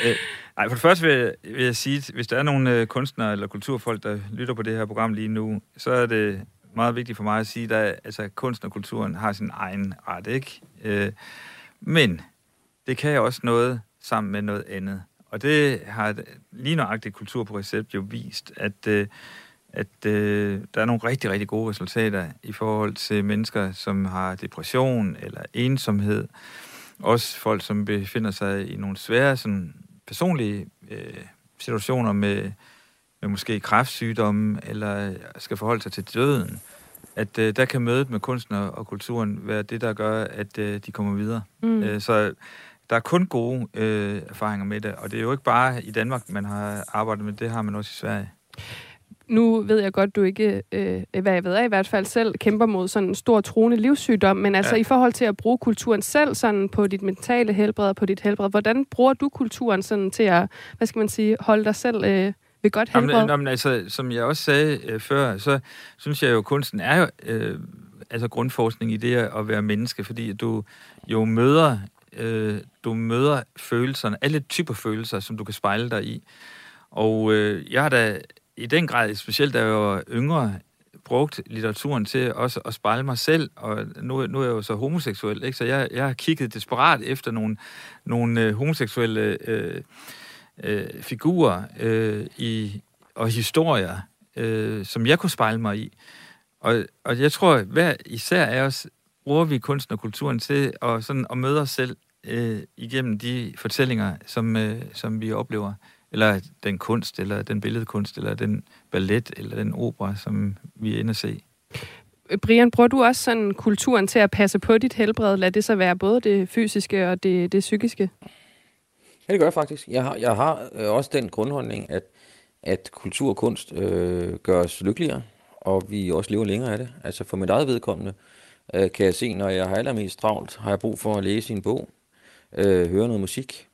øh, ej, for det første vil jeg, vil jeg sige, at hvis der er nogle øh, kunstnere eller kulturfolk, der lytter på det her program lige nu, så er det meget vigtigt for mig at sige, at altså, kunst og kulturen har sin egen ret, ikke? Øh, men det kan også noget sammen med noget andet. Og det har lige nøjagtigt Kultur på Recept jo vist, at, øh, at øh, der er nogle rigtig, rigtig gode resultater i forhold til mennesker, som har depression eller ensomhed. Også folk, som befinder sig i nogle svære sådan, personlige øh, situationer med, med måske kræftsygdomme, eller skal forholde sig til døden. At øh, der kan mødet med kunsten og kulturen være det, der gør, at øh, de kommer videre. Mm. Øh, så der er kun gode øh, erfaringer med det, og det er jo ikke bare i Danmark, man har arbejdet med det, har man også i Sverige. nu ved jeg godt, du ikke, øh, hvad jeg ved af i hvert fald selv, kæmper mod sådan en stor troende livssygdom, men altså ja. i forhold til at bruge kulturen selv sådan på dit mentale helbred og på dit helbred, hvordan bruger du kulturen sådan til at, hvad skal man sige, holde dig selv øh, ved godt helbred? Jamen, jamen, altså, som jeg også sagde øh, før, så synes jeg jo, kunsten er jo øh, altså grundforskning i det at være menneske, fordi du jo møder, øh, du møder følelserne, alle typer følelser, som du kan spejle dig i. Og øh, jeg har da i den grad, specielt da jeg var yngre, brugt litteraturen til også at spejle mig selv, og nu, nu er jeg jo så homoseksuel, ikke? så jeg, jeg har kigget desperat efter nogle, nogle øh, homoseksuelle øh, øh, figurer øh, i, og historier, øh, som jeg kunne spejle mig i. Og, og jeg tror, hver især af os bruger vi kunsten og kulturen til at, sådan, at møde os selv øh, igennem de fortællinger, som, øh, som vi oplever eller den kunst, eller den billedkunst, eller den ballet, eller den opera, som vi er inde at se. Brian, bruger du også sådan kulturen til at passe på dit helbred? Lad det så være både det fysiske og det, det psykiske? Ja, det gør jeg faktisk. Jeg har, jeg har øh, også den grundholdning, at, at kultur og kunst øh, gør os lykkeligere, og vi også lever længere af det. Altså for mit eget vedkommende øh, kan jeg se, når jeg har allermest travlt, har jeg brug for at læse en bog, øh, høre noget musik,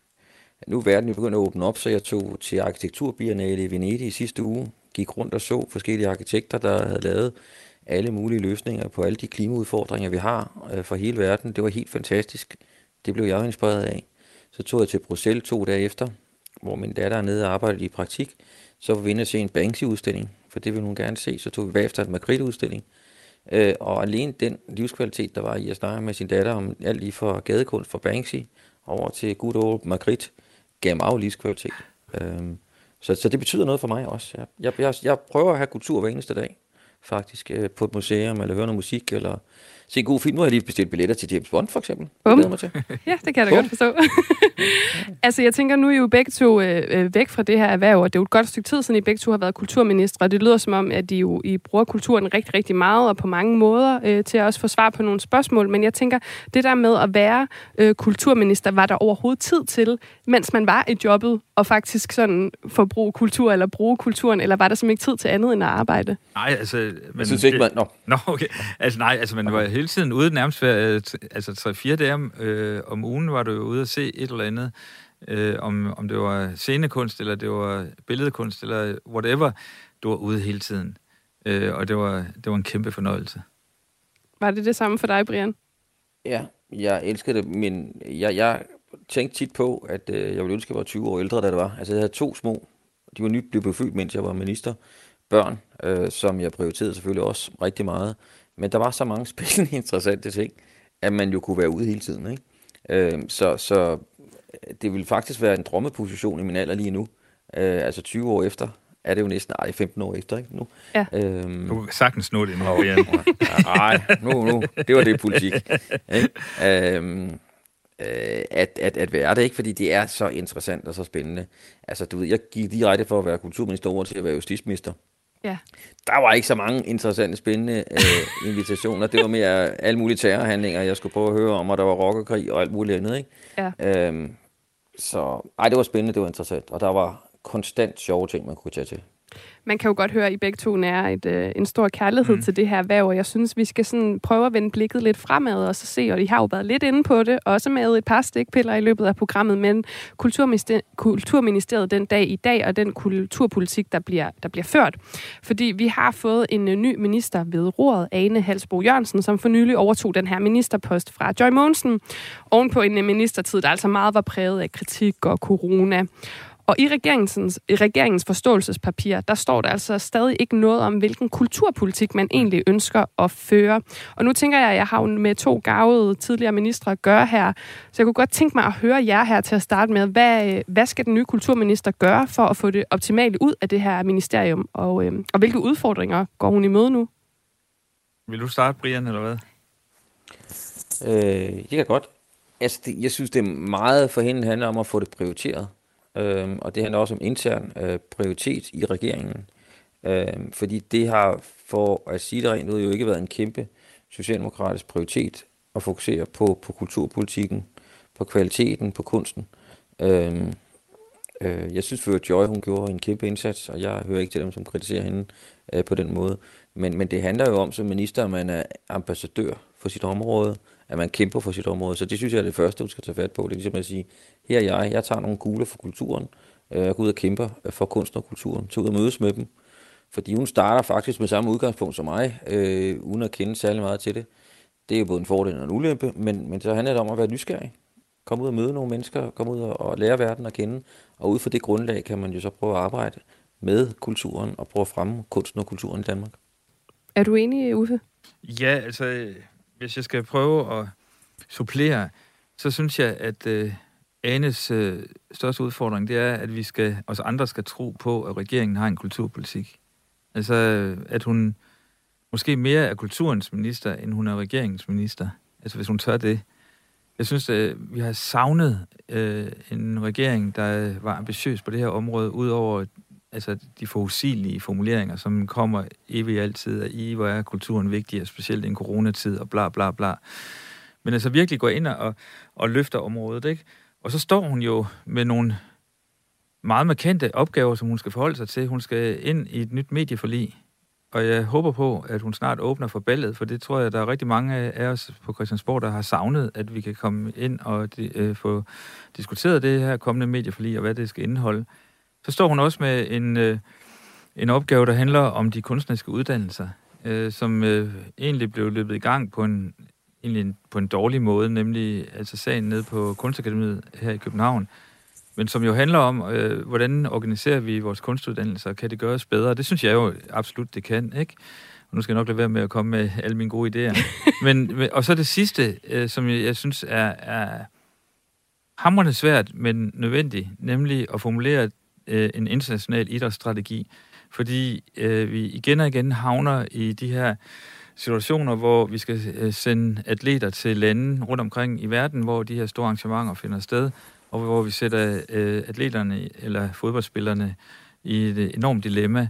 nu er verden jo begyndt at åbne op, så jeg tog til arkitekturbiennale i Venedig i sidste uge, gik rundt og så forskellige arkitekter, der havde lavet alle mulige løsninger på alle de klimaudfordringer, vi har øh, for hele verden. Det var helt fantastisk. Det blev jeg inspireret af. Så tog jeg til Bruxelles to dage efter, hvor min datter er nede og arbejdede i praktik. Så var vi inde og se en Banksy-udstilling, for det ville hun gerne se. Så tog vi bagefter en Magritte-udstilling. Øh, og alene den livskvalitet, der var i at snakke med sin datter om alt lige fra gadekunst fra Banksy over til good old Magritte, gav mig livskvalitet. Øhm, så, så det betyder noget for mig også. Jeg, jeg, jeg, jeg prøver at have kultur hver eneste dag, faktisk, øh, på et museum, eller høre noget musik, eller se en god film. Nu har jeg lige bestilt billetter til James Bond, for eksempel. Bum. Det mig til. ja, det kan jeg da godt forstå. altså, jeg tænker, nu er I jo begge to øh, øh, væk fra det her erhverv, og det er jo et godt stykke tid siden, I begge to har været kulturministre, og det lyder som om, at I jo I bruger kulturen rigtig, rigtig meget, og på mange måder, øh, til at også få svar på nogle spørgsmål. Men jeg tænker, det der med at være øh, kulturminister, var der overhovedet tid til, mens man var i jobbet, og faktisk sådan forbruge kultur, eller bruge kulturen, eller var der simpelthen ikke tid til andet end at arbejde? Nej, altså... Men jeg synes ikke, man... Nå. Nå, okay. Altså, nej, altså, man var hele tiden ude nærmest hver, altså tre-fire dage øh, om ugen var du jo ude at se et eller andet, øh, om, om det var scenekunst, eller det var billedkunst, eller whatever. Du var ude hele tiden. Øh, og det var, det var en kæmpe fornøjelse. Var det det samme for dig, Brian? Ja, jeg elskede det, men jeg, jeg tænkte tit på, at øh, jeg ville ønske, at jeg var 20 år ældre, da det var. Altså, jeg havde to små, de var nyt blevet født, mens jeg var minister, børn, øh, som jeg prioriterede selvfølgelig også rigtig meget. Men der var så mange spændende, interessante ting, at man jo kunne være ude hele tiden. Ikke? Øh, så, så det vil faktisk være en drømmeposition i min alder lige nu. Øh, altså 20 år efter er det jo næsten, ej, 15 år efter, ikke? Nu. Ja. Øhm, du kan sagtens nå det nu, Brian. Nej, nu, nu. Det var det politik. Ikke? Øhm, øh, at, at, at være det, ikke? Fordi det er så interessant og så spændende. Altså, du ved, jeg gik direkte for at være kulturminister over til at være justitsminister. Ja. Der var ikke så mange interessante, spændende øh, invitationer. Det var mere alle mulige terrorhandlinger, jeg skulle prøve at høre om, og der var rockerkrig og alt muligt andet. Ikke? Ja. Øhm, så ej, det var spændende, det var interessant. Og der var konstant sjove ting, man kunne tage til man kan jo godt høre, at I begge to nærer et, øh, en stor kærlighed mm. til det her erhverv, og jeg synes, vi skal sådan prøve at vende blikket lidt fremad og så se, og I har jo været lidt inde på det, også med et par stikpiller i løbet af programmet, men Kulturministeriet, Kulturministeriet den dag i dag, og den kulturpolitik, der bliver, der bliver ført. Fordi vi har fået en øh, ny minister ved rådet, Ane Halsbo Jørgensen, som for nylig overtog den her ministerpost fra Joy Mogensen, oven på en øh, ministertid, der altså meget var præget af kritik og corona. Og i regeringens, i regeringens forståelsespapir, der står der altså stadig ikke noget om, hvilken kulturpolitik man egentlig ønsker at føre. Og nu tænker jeg, at jeg har med to gavede tidligere ministre at gøre her, så jeg kunne godt tænke mig at høre jer her til at starte med. Hvad, hvad skal den nye kulturminister gøre for at få det optimale ud af det her ministerium, og, øh, og hvilke udfordringer går hun i møde nu? Vil du starte, Brian, eller hvad? Øh, det kan godt. Altså, det, jeg synes, det er meget for hende handler om at få det prioriteret. Øh, og det handler også om intern øh, prioritet i regeringen. Øh, fordi det har, for at sige det rent ud, jo ikke været en kæmpe socialdemokratisk prioritet at fokusere på, på kulturpolitikken, på kvaliteten, på kunsten. Øh, Øh, jeg synes for Joy, hun gjorde en kæmpe indsats, og jeg hører ikke til dem, som kritiserer hende øh, på den måde. Men, men det handler jo om som minister, at man er ambassadør for sit område, at man kæmper for sit område. Så det synes jeg er det første, du skal tage fat på. Det er ligesom at sige, her er jeg, jeg tager nogle kugler for kulturen, øh, jeg går ud og kæmper for kunst og kulturen, tager ud og mødes med dem. Fordi hun starter faktisk med samme udgangspunkt som mig, øh, uden at kende særlig meget til det. Det er jo både en fordel og en ulempe, men, men så handler det om at være nysgerrig. Kom ud og møde nogle mennesker, kom ud og, og lære verden at kende, og ud fra det grundlag kan man jo så prøve at arbejde med kulturen og prøve at fremme kunsten og kulturen i Danmark. Er du enig, Uffe? Ja, altså, hvis jeg skal prøve at supplere, så synes jeg, at øh, Anes øh, største udfordring, det er, at vi skal, os andre skal tro på, at regeringen har en kulturpolitik. Altså, at hun måske mere er kulturens minister, end hun er regeringens minister. Altså, hvis hun tør det. Jeg synes, at vi har savnet øh, en regering, der var ambitiøs på det her område, udover altså, de forudsigelige formuleringer, som kommer evigt altid, at i, hvor er kulturen vigtig, og specielt i en coronatid, og bla bla bla. Men altså virkelig gå ind og, og løfter området, ikke? Og så står hun jo med nogle meget markante opgaver, som hun skal forholde sig til. Hun skal ind i et nyt medieforlig, og jeg håber på, at hun snart åbner for ballet, for det tror jeg, der er rigtig mange af os på Christiansborg, der har savnet, at vi kan komme ind og de, øh, få diskuteret det her kommende medieforlig, og hvad det skal indeholde. Så står hun også med en, øh, en opgave, der handler om de kunstneriske uddannelser, øh, som øh, egentlig blev løbet i gang på en, egentlig en, på en dårlig måde, nemlig altså sagen nede på Kunstakademiet her i København, men som jo handler om, øh, hvordan organiserer vi vores kunstuddannelser, kan det gøres bedre? Det synes jeg jo absolut, det kan, ikke? Og nu skal jeg nok lade være med at komme med alle mine gode idéer. men, og så det sidste, øh, som jeg, jeg synes er, er hamrende svært, men nødvendigt, nemlig at formulere øh, en international idrætsstrategi, fordi øh, vi igen og igen havner i de her situationer, hvor vi skal øh, sende atleter til lande rundt omkring i verden, hvor de her store arrangementer finder sted, og hvor vi sætter øh, atleterne eller fodboldspillerne i et enormt dilemma.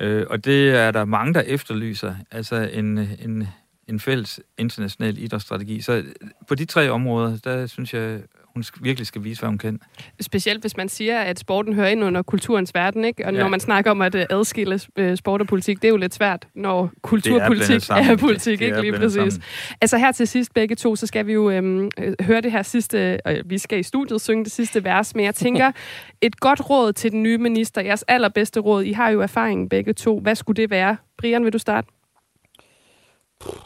Øh, og det er der mange, der efterlyser, altså en, en, en fælles international idrætsstrategi. Så øh, på de tre områder, der synes jeg, hun virkelig skal vise, hvad hun kan. Specielt hvis man siger, at sporten hører ind under kulturens verden, ikke? Og ja. når man snakker om at øh, adskille øh, sport og politik, det er jo lidt svært, når kulturpolitik er, er politik, det, det ikke lige præcis. Sammen. Altså her til sidst begge to, så skal vi jo øhm, øh, høre det her sidste, øh, vi skal i studiet synge det sidste vers, men jeg tænker, et godt råd til den nye minister, jeres allerbedste råd, I har jo erfaring begge to, hvad skulle det være? Brian, vil du starte?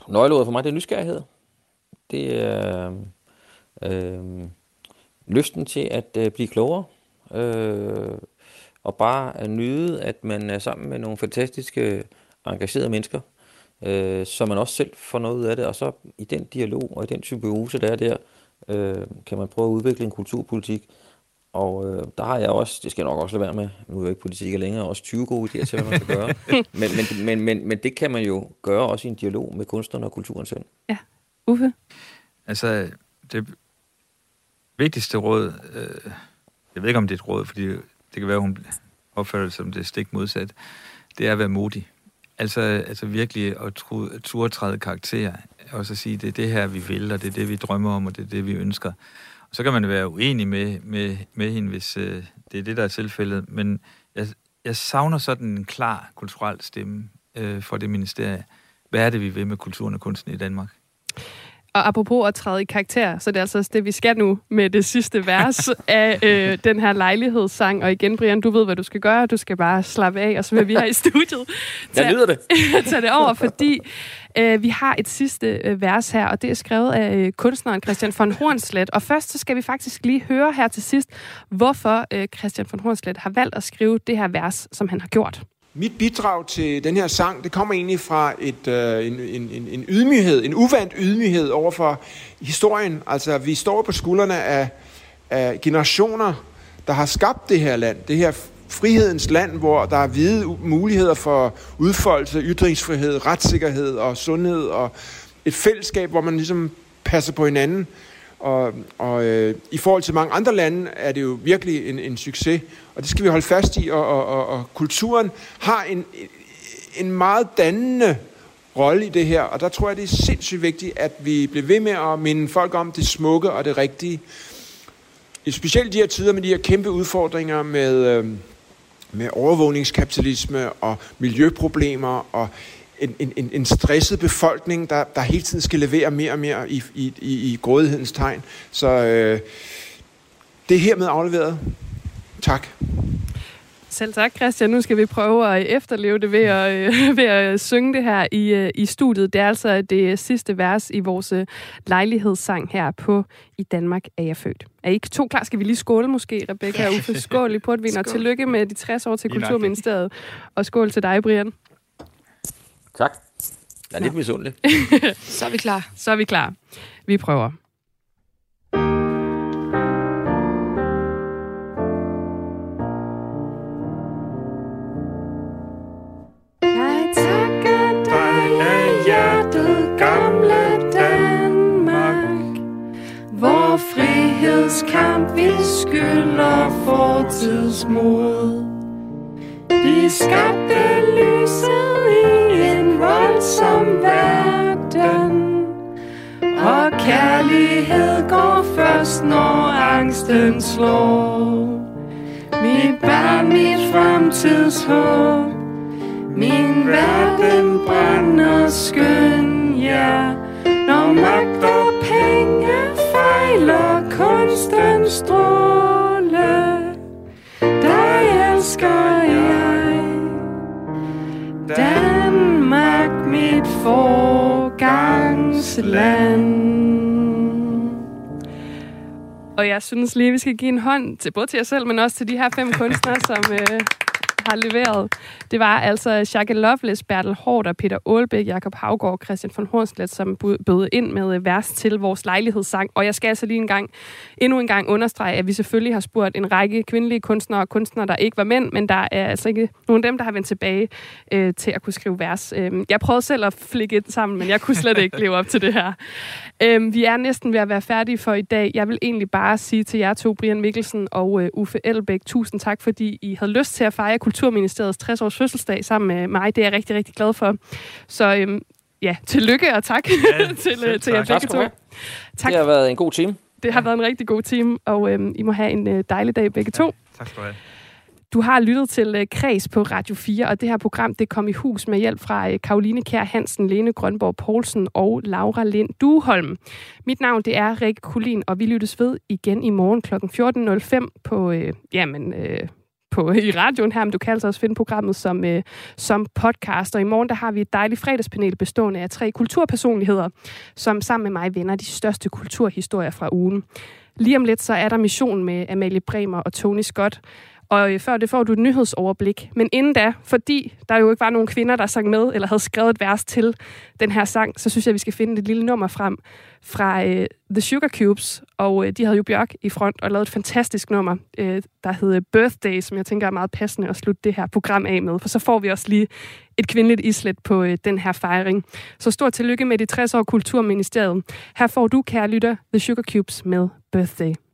Nøgleordet for mig, det er nysgerrighed. Det er... Øh, lysten til at øh, blive klogere, øh, og bare at nyde, at man er sammen med nogle fantastiske, engagerede mennesker, øh, så man også selv får noget ud af det, og så i den dialog og i den symbiose, der er der, øh, kan man prøve at udvikle en kulturpolitik, og øh, der har jeg også, det skal jeg nok også lade være med, nu er jeg ikke politiker længere, også 20 gode idéer til, hvad man skal gøre. men, men, men, men, men det kan man jo gøre også i en dialog med kunstnerne og kulturen selv. Ja. Uffe? Altså, det vigtigste råd, øh, jeg ved ikke om det er et råd, fordi det kan være, hun opfatter det som det stik modsat, det er at være modig. Altså, altså virkelig at turde træde karakterer, og så sige, det er det her, vi vil, og det er det, vi drømmer om, og det er det, vi ønsker. Og så kan man være uenig med, med, med hende, hvis øh, det er det, der er tilfældet, men jeg, jeg savner sådan en klar kulturel stemme øh, for det ministerie. Hvad er det, vi vil med kulturen og kunsten i Danmark? Og apropos at træde i karakter, så det er altså også det, vi skal nu med det sidste vers af øh, den her lejlighedssang. Og igen, Brian, du ved, hvad du skal gøre. Du skal bare slappe af, og så vil vi her i studiet tage, Jeg lyder det. tage det over, fordi øh, vi har et sidste øh, vers her, og det er skrevet af øh, kunstneren Christian von Hornslet. Og først så skal vi faktisk lige høre her til sidst, hvorfor øh, Christian von Hornslet har valgt at skrive det her vers, som han har gjort. Mit bidrag til den her sang, det kommer egentlig fra et, øh, en, en, en ydmyghed, en uvandt ydmyghed over for historien. Altså, vi står på skuldrene af, af generationer, der har skabt det her land. Det her frihedens land, hvor der er hvide muligheder for udfoldelse, ytringsfrihed, retssikkerhed og sundhed og et fællesskab, hvor man ligesom passer på hinanden. Og, og øh, i forhold til mange andre lande er det jo virkelig en, en succes, og det skal vi holde fast i, og, og, og, og kulturen har en, en meget dannende rolle i det her, og der tror jeg, det er sindssygt vigtigt, at vi bliver ved med at minde folk om det smukke og det rigtige. specielt de her tider med de her kæmpe udfordringer med, øh, med overvågningskapitalisme og miljøproblemer og en, en, en stresset befolkning, der, der hele tiden skal levere mere og mere i, i, i, i grådighedens tegn. Så øh, det er hermed afleveret. Tak. Selv tak, Christian. Nu skal vi prøve at efterleve det ved at, øh, ved at synge det her i, øh, i studiet. Det er altså det sidste vers i vores øh, lejlighedssang her på I Danmark er jeg født. Er I to klar? Skal vi lige skåle måske, Rebecca og Uffe? Skål i portvin, og tillykke med de 60 år til Kulturministeriet. Og skål til dig, Brian. Tak. Jeg er lidt misundelig. Så er vi klar. Så er vi klar. Vi prøver. Fortidsmod. Vi skabte lyset i en voldsom verden, og kærlighed går først, når angsten slår. Mit barn, mit fremtidshåb, min verden brænder skøn, ja. Når magt og penge fejler kunstens strål. Land. Og jeg synes lige, vi skal give en hånd til både til jer selv, men også til de her fem kunstnere, som øh, har leveret. Det var altså Jacques Loveless, Bertel Hård og Peter Aalbæk, Jakob Havgård og Christian von Hornslet, som bød ind med øh, vers til vores lejlighedssang. Og jeg skal altså lige en gang, endnu en gang understrege, at vi selvfølgelig har spurgt en række kvindelige kunstnere og kunstnere, der ikke var mænd, men der er altså ikke nogen af dem, der har vendt tilbage øh, til at kunne skrive vers. Øh, jeg prøvede selv at flikke det sammen, men jeg kunne slet ikke leve op til det her. Øh, vi er næsten ved at være færdige for i dag. Jeg vil egentlig bare sige til jer to, Brian Mikkelsen og øh, Uffe Elbæk, tusind tak, fordi I havde lyst til at fejre Kulturministeriets 60-års fødselsdag sammen med mig. Det er jeg rigtig, rigtig glad for. Så øhm, ja, tillykke og tak Ja, til, selv øh, til jer tak. begge to. Tak. Det har været en god time. Det har været en rigtig god time, og øhm, I må have en øh, dejlig dag begge to. Tak skal du have. Du har lyttet til øh, Kreds på Radio 4, og det her program det kom i hus med hjælp fra øh, Karoline Kær Hansen, Lene Grønborg Poulsen og Laura Lind Duholm. Mit navn det er Rikke Kulin, og vi lyttes ved igen i morgen kl. 14.05 på, øh, jamen, øh, på, øh, i radioen her, men du kan altså også finde programmet som, øh, som podcast. Og i morgen der har vi et dejligt fredagspanel bestående af tre kulturpersonligheder, som sammen med mig vender de største kulturhistorier fra ugen. Lige om lidt så er der mission med Amalie Bremer og Tony Scott. Og øh, før det får du et nyhedsoverblik. Men inden da, fordi der jo ikke var nogen kvinder, der sang med, eller havde skrevet et vers til den her sang, så synes jeg, at vi skal finde et lille nummer frem fra øh, The Sugar Cubes. Og øh, de havde jo Bjørk i front og lavet et fantastisk nummer, øh, der hedder Birthday, som jeg tænker er meget passende at slutte det her program af med. For så får vi også lige et kvindeligt islet på øh, den her fejring. Så stort tillykke med de 60 år Kulturministeriet. Her får du, kære lytter, The Sugar Cubes med Birthday.